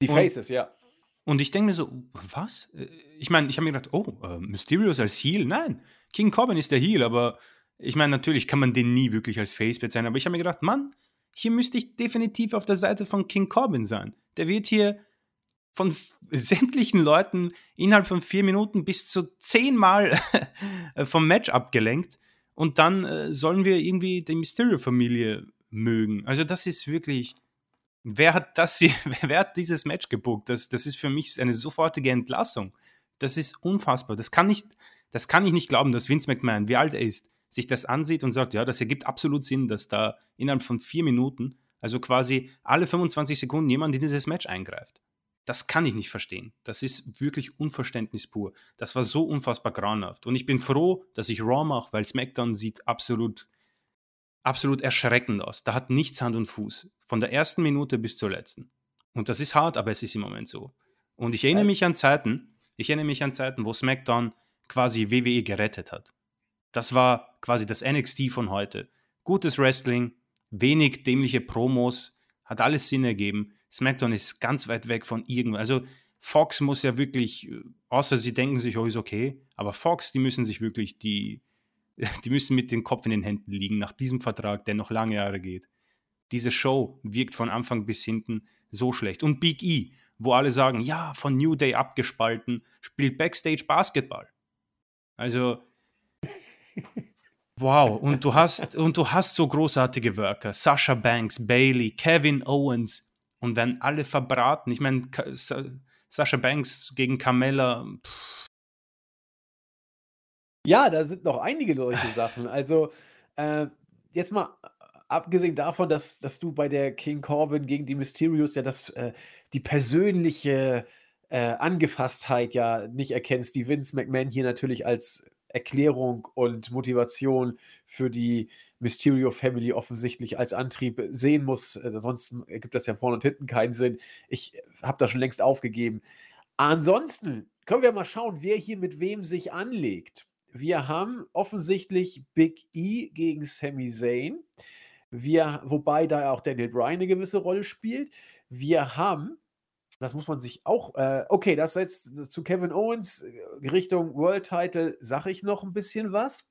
Die Faces, und, ja. Und ich denke mir so, was? Äh, ich meine, ich habe mir gedacht, oh, äh, Mysterios als Heal? Nein, King Corbin ist der Heal, aber ich meine, natürlich kann man den nie wirklich als Face bezeichnen, aber ich habe mir gedacht, Mann, hier müsste ich definitiv auf der Seite von King Corbin sein. Der wird hier von sämtlichen Leuten innerhalb von vier Minuten bis zu zehnmal [laughs] vom Match abgelenkt und dann äh, sollen wir irgendwie die Mysterio-Familie mögen. Also das ist wirklich Wer hat das hier, [laughs] wer hat dieses Match gebucht? Das, das ist für mich eine sofortige Entlassung. Das ist unfassbar. Das kann, nicht, das kann ich nicht glauben, dass Vince McMahon, wie alt er ist, sich das ansieht und sagt, ja, das ergibt absolut Sinn, dass da innerhalb von vier Minuten, also quasi alle 25 Sekunden jemand in dieses Match eingreift. Das kann ich nicht verstehen. Das ist wirklich Unverständnis pur. Das war so unfassbar grauenhaft. Und ich bin froh, dass ich Raw mache, weil SmackDown sieht absolut absolut erschreckend aus. Da hat nichts Hand und Fuß. Von der ersten Minute bis zur letzten. Und das ist hart, aber es ist im Moment so. Und ich erinnere mich an Zeiten, ich erinnere mich an Zeiten, wo SmackDown quasi WWE gerettet hat. Das war quasi das NXT von heute. Gutes Wrestling, wenig dämliche Promos, hat alles Sinn ergeben. SmackDown ist ganz weit weg von irgendwo. Also Fox muss ja wirklich, außer sie denken sich, oh, ist okay, aber Fox, die müssen sich wirklich die, [laughs] die müssen mit dem Kopf in den Händen liegen nach diesem Vertrag, der noch lange Jahre geht. Diese Show wirkt von Anfang bis hinten so schlecht. Und Big E, wo alle sagen, ja, von New Day abgespalten, spielt Backstage Basketball. Also, [laughs] wow. Und du hast, und du hast so großartige Worker. Sasha Banks, Bailey, Kevin Owens. Und werden alle verbraten. Ich meine, Sasha Banks gegen Carmella, pff, ja, da sind noch einige solche Sachen. Also, äh, jetzt mal abgesehen davon, dass, dass du bei der King Corbin gegen die Mysterios ja das, äh, die persönliche äh, Angefasstheit ja nicht erkennst, die Vince McMahon hier natürlich als Erklärung und Motivation für die Mysterio Family offensichtlich als Antrieb sehen muss. Äh, sonst ergibt das ja vorne und hinten keinen Sinn. Ich habe da schon längst aufgegeben. Ansonsten können wir mal schauen, wer hier mit wem sich anlegt wir haben offensichtlich Big E gegen Sami Zayn. Wir, wobei da auch Daniel Bryan eine gewisse Rolle spielt. Wir haben, das muss man sich auch, äh, okay, das jetzt zu Kevin Owens äh, Richtung World Title, sage ich noch ein bisschen was.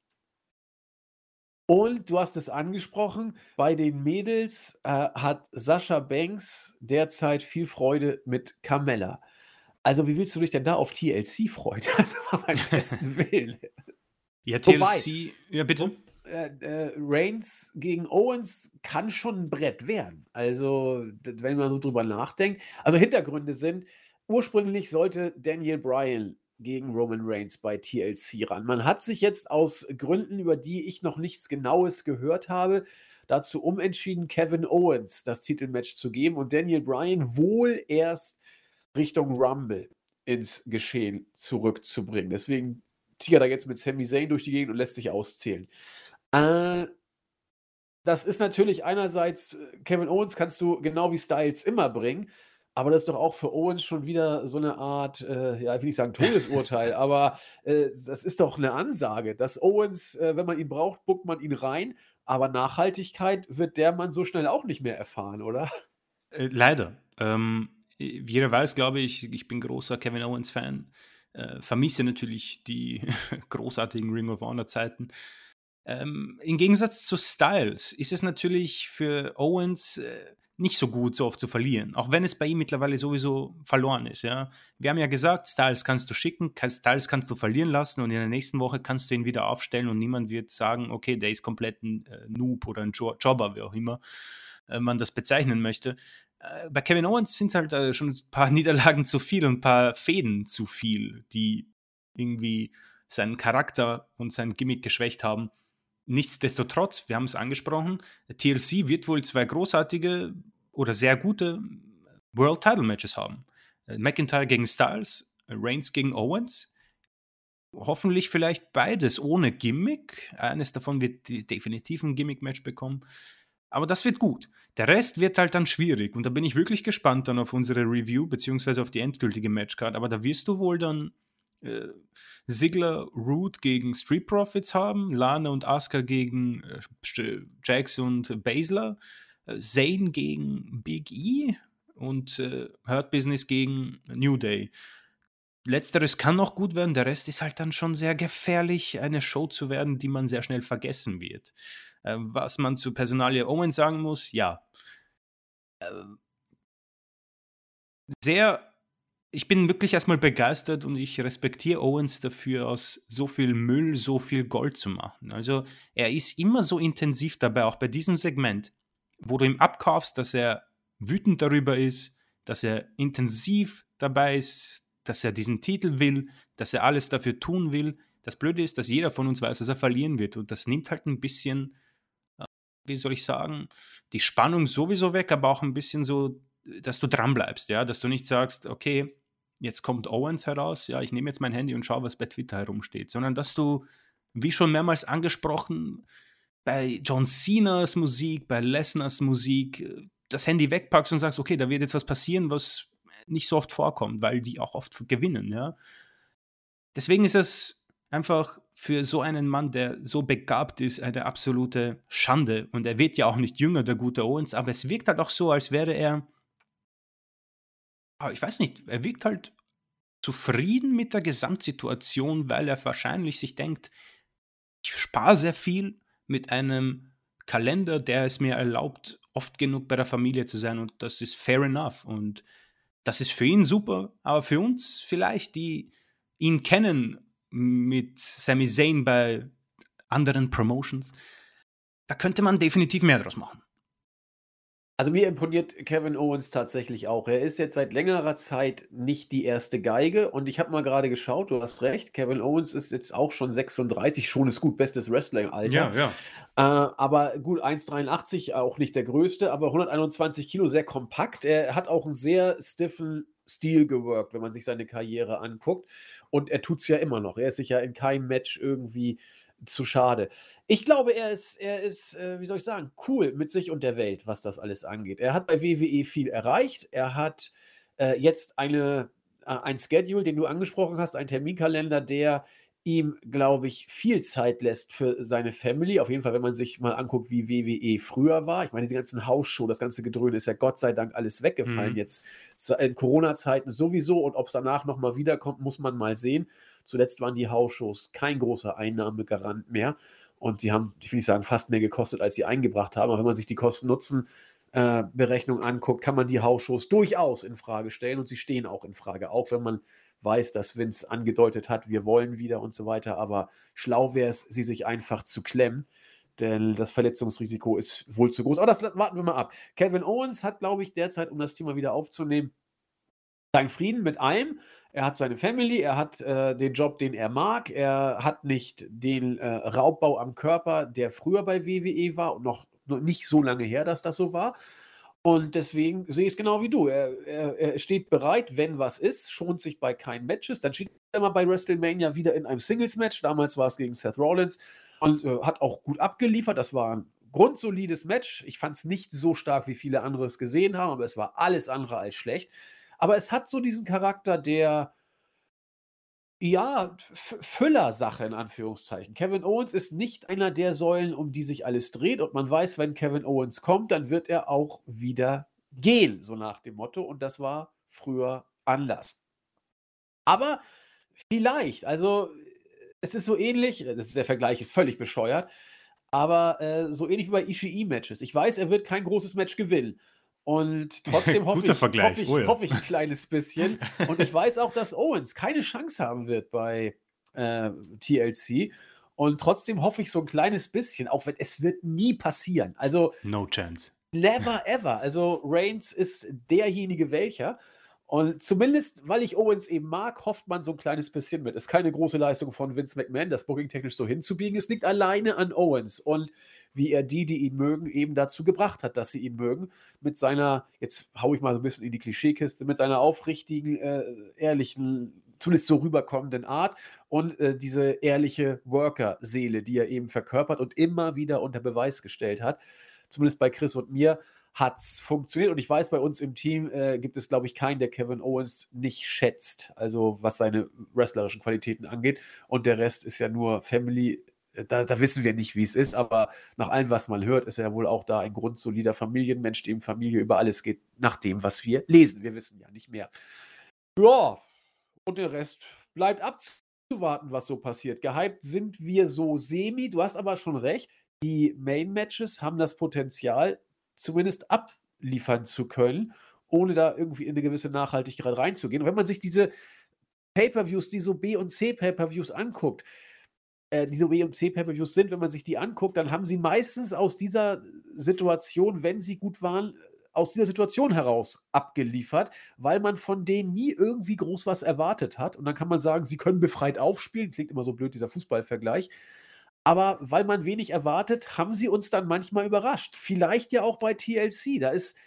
Und du hast es angesprochen, bei den Mädels äh, hat Sascha Banks derzeit viel Freude mit Carmella. Also, wie willst du dich denn da auf TLC freuen? [laughs] Also mal beim besten [laughs] Willen. Ja, Wobei, TLC, ja bitte. äh, äh, Reigns gegen Owens kann schon ein Brett werden. Also, wenn man so drüber nachdenkt. Also, Hintergründe sind, ursprünglich sollte Daniel Bryan gegen Roman Reigns bei TLC ran. Man hat sich jetzt aus Gründen, über die ich noch nichts Genaues gehört habe, dazu umentschieden, Kevin Owens das Titelmatch zu geben und Daniel Bryan wohl erst Richtung Rumble ins Geschehen zurückzubringen. Deswegen tigert er jetzt mit Sami Zayn durch die Gegend und lässt sich auszählen. Äh, das ist natürlich einerseits, äh, Kevin Owens kannst du genau wie Styles immer bringen, aber das ist doch auch für Owens schon wieder so eine Art, äh, ja, ich will nicht sagen Todesurteil, aber äh, das ist doch eine Ansage, dass Owens, äh, wenn man ihn braucht, buckt man ihn rein, aber Nachhaltigkeit wird der Mann so schnell auch nicht mehr erfahren, oder? Äh, leider. Ähm, jeder weiß, glaube ich, ich bin großer Kevin Owens-Fan. Äh, vermisse natürlich die [laughs] großartigen Ring of Honor-Zeiten. Ähm, Im Gegensatz zu Styles ist es natürlich für Owens äh, nicht so gut, so oft zu verlieren. Auch wenn es bei ihm mittlerweile sowieso verloren ist. Ja? Wir haben ja gesagt, Styles kannst du schicken, Styles kannst du verlieren lassen und in der nächsten Woche kannst du ihn wieder aufstellen und niemand wird sagen, okay, der ist komplett ein äh, Noob oder ein jo Jobber, wie auch immer äh, man das bezeichnen möchte. Äh, bei Kevin Owens sind halt schon ein paar [laughs] Niederlagen zu viel und ein paar Fäden zu viel, die irgendwie seinen Charakter und sein Gimmick geschwächt haben. Nichtsdestotrotz, wir haben es angesprochen, TLC wird wohl zwei großartige oder sehr gute World Title Matches haben. Äh, McIntyre gegen Styles, Reigns gegen Owens. Hoffentlich vielleicht beides ohne Gimmick. Eines davon wird definitiv ein Gimmick-Match bekommen. Aber das wird gut. Der Rest wird halt dann schwierig. Und da bin ich wirklich gespannt dann auf unsere Review, beziehungsweise auf die endgültige Matchcard. Aber da wirst du wohl dann äh, Ziggler Root gegen Street Profits haben, Lana und Asuka gegen äh, Jax und Baszler, äh, Zane gegen Big E und äh, Hurt Business gegen New Day. Letzteres kann noch gut werden, der Rest ist halt dann schon sehr gefährlich, eine Show zu werden, die man sehr schnell vergessen wird. Äh, was man zu Personalie Owen sagen muss, ja. Äh, sehr ich bin wirklich erstmal begeistert und ich respektiere Owens dafür, aus so viel Müll so viel Gold zu machen. Also er ist immer so intensiv dabei, auch bei diesem Segment, wo du ihm abkaufst, dass er wütend darüber ist, dass er intensiv dabei ist, dass er diesen Titel will, dass er alles dafür tun will. Das Blöde ist, dass jeder von uns weiß, dass er verlieren wird und das nimmt halt ein bisschen, wie soll ich sagen, die Spannung sowieso weg, aber auch ein bisschen so dass du dran bleibst, ja, dass du nicht sagst, okay, jetzt kommt Owens heraus, ja, ich nehme jetzt mein Handy und schaue, was bei Twitter herumsteht, sondern dass du, wie schon mehrmals angesprochen, bei John Cenas Musik, bei Lesners Musik, das Handy wegpackst und sagst, okay, da wird jetzt was passieren, was nicht so oft vorkommt, weil die auch oft gewinnen, ja. Deswegen ist es einfach für so einen Mann, der so begabt ist, eine absolute Schande. Und er wird ja auch nicht jünger, der gute Owens, aber es wirkt halt auch so, als wäre er ich weiß nicht, er wirkt halt zufrieden mit der Gesamtsituation, weil er wahrscheinlich sich denkt, ich spare sehr viel mit einem Kalender, der es mir erlaubt, oft genug bei der Familie zu sein und das ist fair enough und das ist für ihn super, aber für uns vielleicht, die ihn kennen mit Sami Zayn bei anderen Promotions, da könnte man definitiv mehr draus machen. Also mir imponiert Kevin Owens tatsächlich auch. Er ist jetzt seit längerer Zeit nicht die erste Geige und ich habe mal gerade geschaut, du hast recht, Kevin Owens ist jetzt auch schon 36, schon ist gut, bestes Wrestling-Alter. Ja, ja. Äh, aber gut, 1,83, auch nicht der größte, aber 121 Kilo, sehr kompakt. Er hat auch einen sehr stiffen Stil geworkt, wenn man sich seine Karriere anguckt. Und er tut es ja immer noch. Er ist sich ja in keinem Match irgendwie zu schade. Ich glaube, er ist, er ist, äh, wie soll ich sagen, cool mit sich und der Welt, was das alles angeht. Er hat bei WWE viel erreicht. Er hat äh, jetzt eine, äh, ein Schedule, den du angesprochen hast, ein Terminkalender, der ihm, glaube ich, viel Zeit lässt für seine Family. Auf jeden Fall, wenn man sich mal anguckt, wie WWE früher war. Ich meine, diese ganzen Hausshow, das ganze Gedröhne ist ja Gott sei Dank alles weggefallen Mhm. jetzt in Corona-Zeiten sowieso. Und ob es danach nochmal wiederkommt, muss man mal sehen. Zuletzt waren die Hausshows kein großer Einnahmegarant mehr. Und die haben, ich will nicht sagen, fast mehr gekostet, als sie eingebracht haben. Aber wenn man sich die Kosten-Nutzen-Berechnung äh, anguckt, kann man die Hausshows durchaus in Frage stellen und sie stehen auch in Frage. Auch wenn man weiß, dass Vince angedeutet hat, wir wollen wieder und so weiter. Aber schlau wäre es, sie sich einfach zu klemmen denn das Verletzungsrisiko ist wohl zu groß. Aber das warten wir mal ab. Kevin Owens hat, glaube ich, derzeit, um das Thema wieder aufzunehmen, seinen Frieden mit allem. Er hat seine Family, er hat äh, den Job, den er mag. Er hat nicht den äh, Raubbau am Körper, der früher bei WWE war und noch, noch, nicht so lange her, dass das so war. Und deswegen sehe ich es genau wie du. Er, er, er, steht bereit, wenn was ist, schont sich bei keinen Matches. Dann steht er immer bei WrestleMania wieder in einem Singles-Match. Damals war es gegen Seth Rollins und äh, hat auch gut abgeliefert. Das war ein grundsolides Match. Ich fand es nicht so stark, wie viele andere es gesehen haben, aber es war alles andere als schlecht. Aber es hat so diesen Charakter der, ja, Füller-Sache in Anführungszeichen. Kevin Owens ist nicht einer der Säulen, um die sich alles dreht. Und man weiß, wenn Kevin Owens kommt, dann wird er auch wieder gehen, so nach dem Motto. Und das war früher anders. Aber vielleicht, also es ist so ähnlich, das ist, der Vergleich ist völlig bescheuert, aber äh, so ähnlich wie bei Ishii-Matches. Ich weiß, er wird kein großes Match gewinnen. Und trotzdem [laughs] hoffe ich, hoffe, ich, oh ja. hoffe ich ein kleines bisschen. Und ich weiß auch, dass Owens keine Chance haben wird bei äh, TLC. Und trotzdem hoffe ich so ein kleines bisschen, auch wenn es wird nie passieren. Also no chance. Never ever. Also Reigns ist derjenige welcher. Und zumindest, weil ich Owens eben mag, hofft man so ein kleines bisschen mit. Ist keine große Leistung von Vince McMahon, das Booking technisch so hinzubiegen. Es liegt alleine an Owens und wie er die, die ihn mögen, eben dazu gebracht hat, dass sie ihn mögen. Mit seiner, jetzt haue ich mal so ein bisschen in die Klischeekiste, mit seiner aufrichtigen, äh, ehrlichen, zumindest so rüberkommenden Art und äh, diese ehrliche Worker-Seele, die er eben verkörpert und immer wieder unter Beweis gestellt hat. Zumindest bei Chris und mir hat es funktioniert. Und ich weiß, bei uns im Team äh, gibt es, glaube ich, keinen, der Kevin Owens nicht schätzt, also was seine wrestlerischen Qualitäten angeht. Und der Rest ist ja nur Family. Da, da wissen wir nicht, wie es ist, aber nach allem, was man hört, ist er wohl auch da ein grundsolider Familienmensch, dem Familie über alles geht, nach dem, was wir lesen. Wir wissen ja nicht mehr. Ja, und der Rest bleibt abzuwarten, was so passiert. Gehypt sind wir so semi. Du hast aber schon recht. Die Main-Matches haben das Potenzial, zumindest abliefern zu können, ohne da irgendwie in eine gewisse Nachhaltigkeit reinzugehen. Und wenn man sich diese Pay-per-Views, die so B- und C-Pay-per-Views anguckt, äh, diese B- und C-Pay-per-Views sind, wenn man sich die anguckt, dann haben sie meistens aus dieser Situation, wenn sie gut waren, aus dieser Situation heraus abgeliefert, weil man von denen nie irgendwie groß was erwartet hat. Und dann kann man sagen, sie können befreit aufspielen. Klingt immer so blöd, dieser Fußballvergleich. Aber weil man wenig erwartet, haben sie uns dann manchmal überrascht. Vielleicht ja auch bei TLC. Da ist,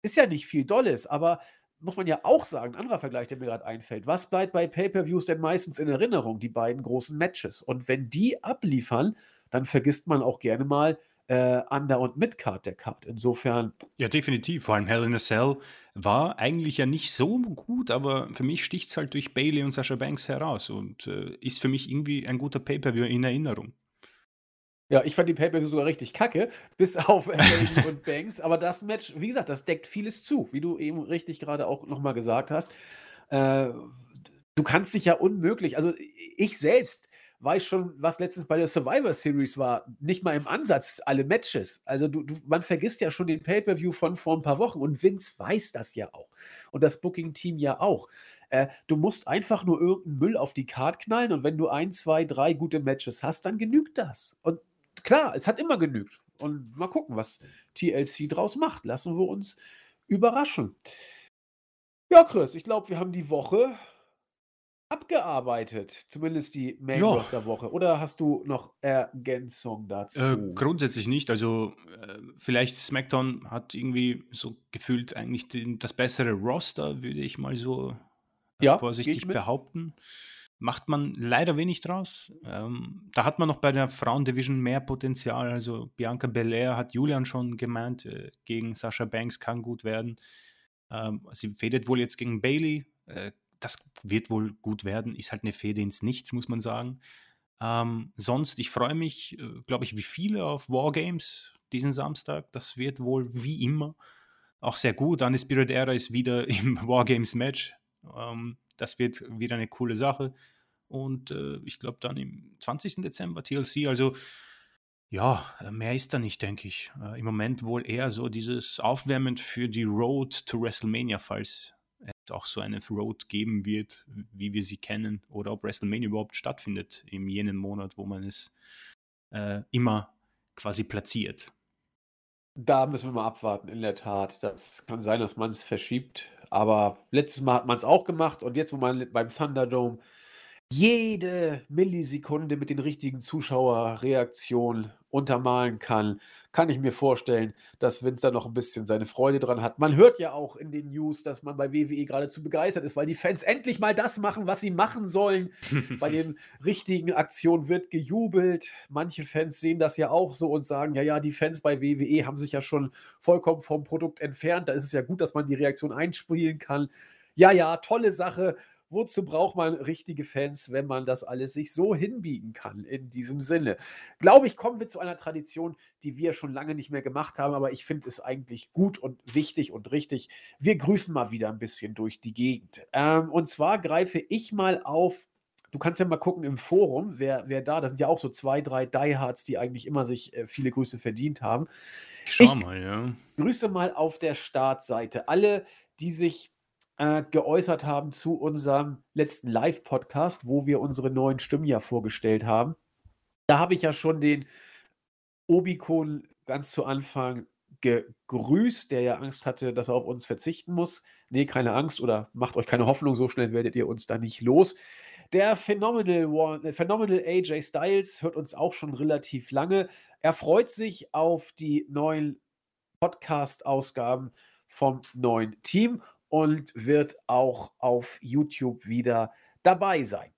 ist ja nicht viel Dolles, aber muss man ja auch sagen, ein anderer Vergleich, der mir gerade einfällt. Was bleibt bei Pay-Per-Views denn meistens in Erinnerung? Die beiden großen Matches. Und wenn die abliefern, dann vergisst man auch gerne mal äh, Under- und Midcard der Card. Insofern. Ja, definitiv. Vor allem Hell in a Cell war eigentlich ja nicht so gut, aber für mich sticht es halt durch Bailey und Sasha Banks heraus und äh, ist für mich irgendwie ein guter Pay-Per-View in Erinnerung. Ja, ich fand die Pay-Per-View sogar richtig kacke, [laughs] bis auf [laughs] Bailey und Banks. Aber das Match, wie gesagt, das deckt vieles zu, wie du eben richtig gerade auch nochmal gesagt hast. Äh, du kannst dich ja unmöglich, also ich selbst weiß schon, was letztens bei der Survivor Series war, nicht mal im Ansatz alle Matches. Also du, du, man vergisst ja schon den Pay-per-View von vor ein paar Wochen und Vince weiß das ja auch und das Booking-Team ja auch. Äh, du musst einfach nur irgendeinen Müll auf die Card knallen und wenn du ein, zwei, drei gute Matches hast, dann genügt das. Und klar, es hat immer genügt. Und mal gucken, was TLC draus macht. Lassen wir uns überraschen. Ja, Chris, ich glaube, wir haben die Woche abgearbeitet. Zumindest die Main. Roster Woche. Oder hast du noch Ergänzung dazu? Äh, grundsätzlich nicht. Also äh, vielleicht SmackDown hat irgendwie so gefühlt eigentlich den, das bessere Roster, würde ich mal so äh, ja, vorsichtig behaupten macht man leider wenig draus. Ähm, da hat man noch bei der Frauendivision mehr Potenzial. Also Bianca Belair hat Julian schon gemeint, äh, gegen Sasha Banks kann gut werden. Ähm, sie fädet wohl jetzt gegen Bailey. Äh, das wird wohl gut werden. Ist halt eine Fehde ins Nichts, muss man sagen. Ähm, sonst, ich freue mich, äh, glaube ich, wie viele auf Wargames diesen Samstag. Das wird wohl wie immer auch sehr gut. Anne Spirit Era ist wieder [laughs] im Wargames Match. Ähm, das wird wieder eine coole Sache. Und äh, ich glaube dann im 20. Dezember TLC. Also Ja, mehr ist da nicht, denke ich. Äh, Im Moment wohl eher so dieses Aufwärmen für die Road to WrestleMania, falls es auch so eine Road geben wird, wie wir sie kennen, oder ob WrestleMania überhaupt stattfindet im jenen Monat, wo man es äh, immer quasi platziert. Da müssen wir mal abwarten, in der Tat. Das kann sein, dass man es verschiebt. Aber letztes Mal hat man es auch gemacht und jetzt, wo man beim Thunderdome jede Millisekunde mit den richtigen Zuschauerreaktionen untermalen kann, kann ich mir vorstellen, dass Vince da noch ein bisschen seine Freude dran hat. Man hört ja auch in den News, dass man bei WWE geradezu begeistert ist, weil die Fans endlich mal das machen, was sie machen sollen. bei [laughs] den richtigen Aktionen wird gejubelt. Manche Fans sehen das ja auch so und sagen, ja, ja, die Fans bei WWE haben sich ja schon vollkommen vom Produkt entfernt. Da ist es ja gut, dass man die Reaktion einspielen kann. Ja, ja, tolle Sache wozu braucht man richtige Fans, wenn man das alles sich so hinbiegen kann? In diesem Sinne. Glaube ich, kommen wir zu einer Tradition, die wir schon lange nicht mehr gemacht haben, aber ich finde es eigentlich gut und wichtig und richtig. Wir grüßen mal wieder ein bisschen durch die Gegend. Ähm, und zwar greife ich mal auf Du kannst ja mal gucken im Forum, wer, wer da, das sind ja auch so zwei, drei Diehards, die eigentlich immer sich äh, viele Grüße verdient haben. Schau ich mal, ja. Grüße mal auf der Startseite. Alle, die sich äh, geäußert haben zu unserem letzten Live-Podcast, wo wir unsere neuen Stimmen ja vorgestellt haben. Da habe ich ja schon den Obikon ganz zu Anfang gegrüßt, der ja Angst hatte, dass er auf uns verzichten muss. Nee, keine Angst oder macht euch keine Hoffnung, so schnell werdet ihr uns da nicht los. Der Phenomenal, One, äh, Phenomenal AJ Styles hört uns auch schon relativ lange. Er freut sich auf die neuen Podcast-Ausgaben vom neuen Team und wird auch auf YouTube wieder dabei sein.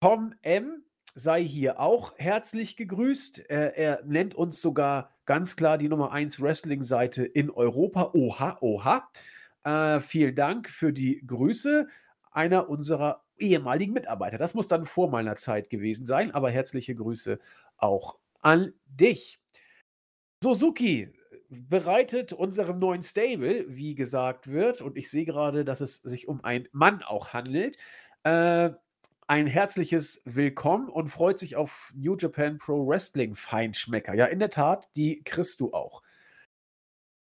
Tom M. sei hier auch herzlich gegrüßt. Er, er nennt uns sogar ganz klar die Nummer 1 Wrestling-Seite in Europa. Oha, oha. Äh, vielen Dank für die Grüße einer unserer ehemaligen Mitarbeiter. Das muss dann vor meiner Zeit gewesen sein, aber herzliche Grüße auch an dich. Suzuki bereitet unserem neuen Stable, wie gesagt wird, und ich sehe gerade, dass es sich um einen Mann auch handelt, äh, ein herzliches Willkommen und freut sich auf New Japan Pro Wrestling Feinschmecker. Ja, in der Tat, die kriegst du auch.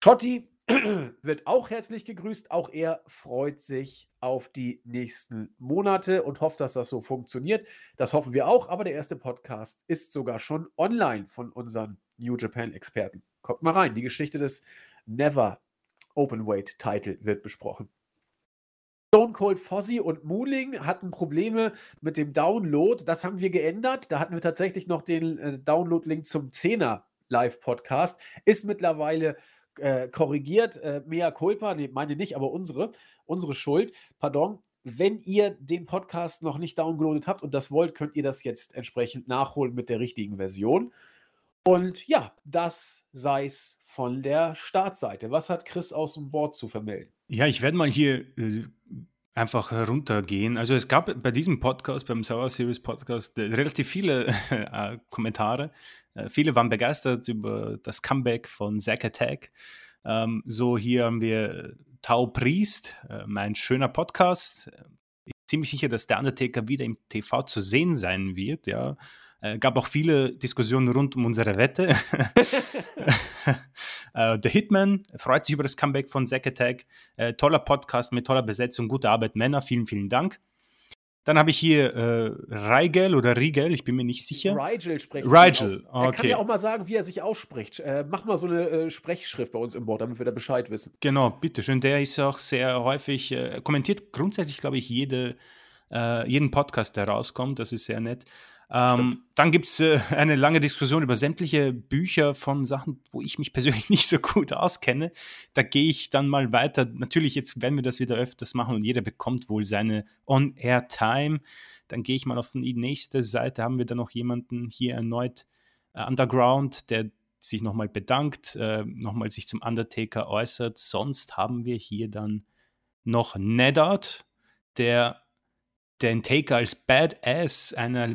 Schotti [clears throat] wird auch herzlich gegrüßt. Auch er freut sich auf die nächsten Monate und hofft, dass das so funktioniert. Das hoffen wir auch, aber der erste Podcast ist sogar schon online von unseren New Japan Experten. Kommt mal rein. Die Geschichte des Never Open Weight Title wird besprochen. Stone Cold Fozzy und Mooling hatten Probleme mit dem Download. Das haben wir geändert. Da hatten wir tatsächlich noch den äh, Download-Link zum 10er Live-Podcast. Ist mittlerweile äh, korrigiert. Äh, mea culpa, nee, meine nicht, aber unsere, unsere Schuld. Pardon. Wenn ihr den Podcast noch nicht downloadet habt und das wollt, könnt ihr das jetzt entsprechend nachholen mit der richtigen Version. Und ja, das sei es von der Startseite. Was hat Chris aus dem Board zu vermelden? Ja, ich werde mal hier äh, einfach runtergehen. Also es gab bei diesem Podcast, beim Sour Series Podcast, äh, relativ viele [laughs] äh, Kommentare. Äh, viele waren begeistert über das Comeback von Zack Attack. Ähm, so hier haben wir Tau Priest, äh, mein schöner Podcast. Ich bin ziemlich sicher, dass der Undertaker wieder im TV zu sehen sein wird, ja. Äh, gab auch viele Diskussionen rund um unsere Wette. [laughs] äh, The Hitman freut sich über das Comeback von Zack Attack. Äh, toller Podcast mit toller Besetzung, gute Arbeit, Männer. Vielen, vielen Dank. Dann habe ich hier äh, Rigel oder Rigel, ich bin mir nicht sicher. Rigel sprechen. Rigel, okay. Er kann ja auch mal sagen, wie er sich ausspricht. Äh, mach mal so eine äh, Sprechschrift bei uns im Board, damit wir da Bescheid wissen. Genau, bitteschön. Der ist auch sehr häufig, äh, kommentiert grundsätzlich, glaube ich, jede, äh, jeden Podcast, der rauskommt. Das ist sehr nett. Ähm, dann gibt es äh, [laughs] eine lange Diskussion über sämtliche Bücher von Sachen, wo ich mich [laughs] persönlich nicht so gut auskenne. Da gehe ich dann mal weiter. Natürlich, jetzt werden wir das wieder öfters machen und jeder bekommt wohl seine On-Air-Time. Dann gehe ich mal auf die nächste Seite. Haben wir da noch jemanden hier erneut äh, Underground, der sich nochmal bedankt, äh, nochmal sich zum Undertaker äußert. Sonst haben wir hier dann noch Nedard, der den Taker als Badass einer,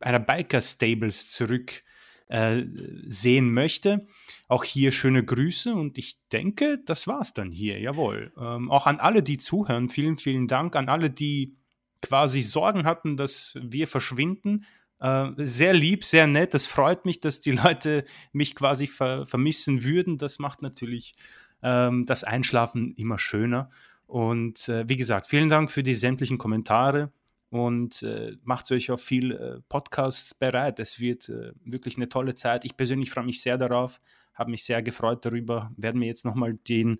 einer Biker-Stables zurück äh, sehen möchte. Auch hier schöne Grüße und ich denke, das war's dann hier, jawohl. Ähm, auch an alle, die zuhören, vielen, vielen Dank. An alle, die quasi Sorgen hatten, dass wir verschwinden. Äh, sehr lieb, sehr nett. Das freut mich, dass die [laughs] Leute mich quasi ver vermissen würden. Das macht natürlich ähm, das Einschlafen immer schöner. Und äh, wie gesagt, vielen Dank für die sämtlichen Kommentare und äh, macht euch auf viel äh, Podcasts bereit. Es wird äh, wirklich eine tolle Zeit. Ich persönlich freue mich sehr darauf, habe mich sehr gefreut darüber. Werden mir jetzt nochmal den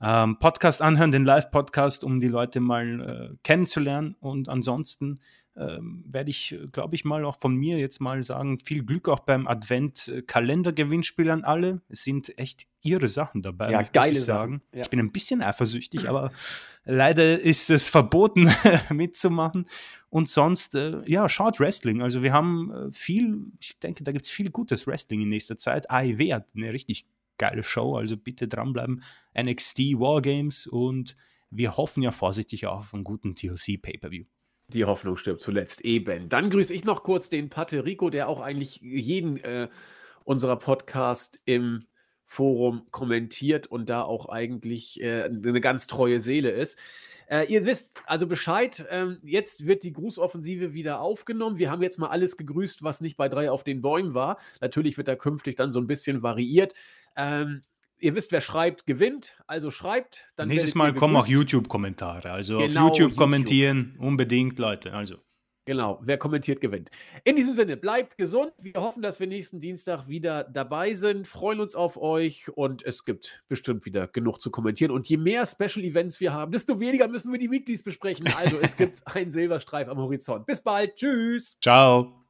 ähm, Podcast anhören, den Live-Podcast, um die Leute mal äh, kennenzulernen. Und ansonsten ähm, werde ich, äh, glaube ich, mal auch von mir jetzt mal sagen, viel Glück auch beim Advent-Kalender-Gewinnspiel an alle. Es sind echt ihre Sachen dabei, ja, geile muss ich sagen. Ja. Ich bin ein bisschen eifersüchtig, aber leider ist es verboten [laughs] mitzumachen. Und sonst, äh, ja, schaut Wrestling. Also wir haben äh, viel, ich denke, da gibt es viel gutes Wrestling in nächster Zeit. AEW hat eine richtig geile Show, also bitte dranbleiben. NXT Wargames und wir hoffen ja vorsichtig auf einen guten TLC Pay-Per-View. Die Hoffnung stirbt zuletzt eben. Dann grüße ich noch kurz den Paterico, der auch eigentlich jeden äh, unserer Podcast im Forum kommentiert und da auch eigentlich äh, eine ganz treue Seele ist. Äh, ihr wisst also Bescheid. Ähm, jetzt wird die Grußoffensive wieder aufgenommen. Wir haben jetzt mal alles gegrüßt, was nicht bei drei auf den Bäumen war. Natürlich wird da künftig dann so ein bisschen variiert. Ähm, ihr wisst, wer schreibt, gewinnt. Also schreibt. Dann Nächstes Mal kommen auch YouTube-Kommentare. Also genau, auf YouTube kommentieren YouTube. unbedingt, Leute. Also. Genau, wer kommentiert, gewinnt. In diesem Sinne, bleibt gesund. Wir hoffen, dass wir nächsten Dienstag wieder dabei sind. Freuen uns auf euch und es gibt bestimmt wieder genug zu kommentieren. Und je mehr Special Events wir haben, desto weniger müssen wir die Weeklies besprechen. Also es [laughs] gibt einen Silberstreif am Horizont. Bis bald. Tschüss. Ciao.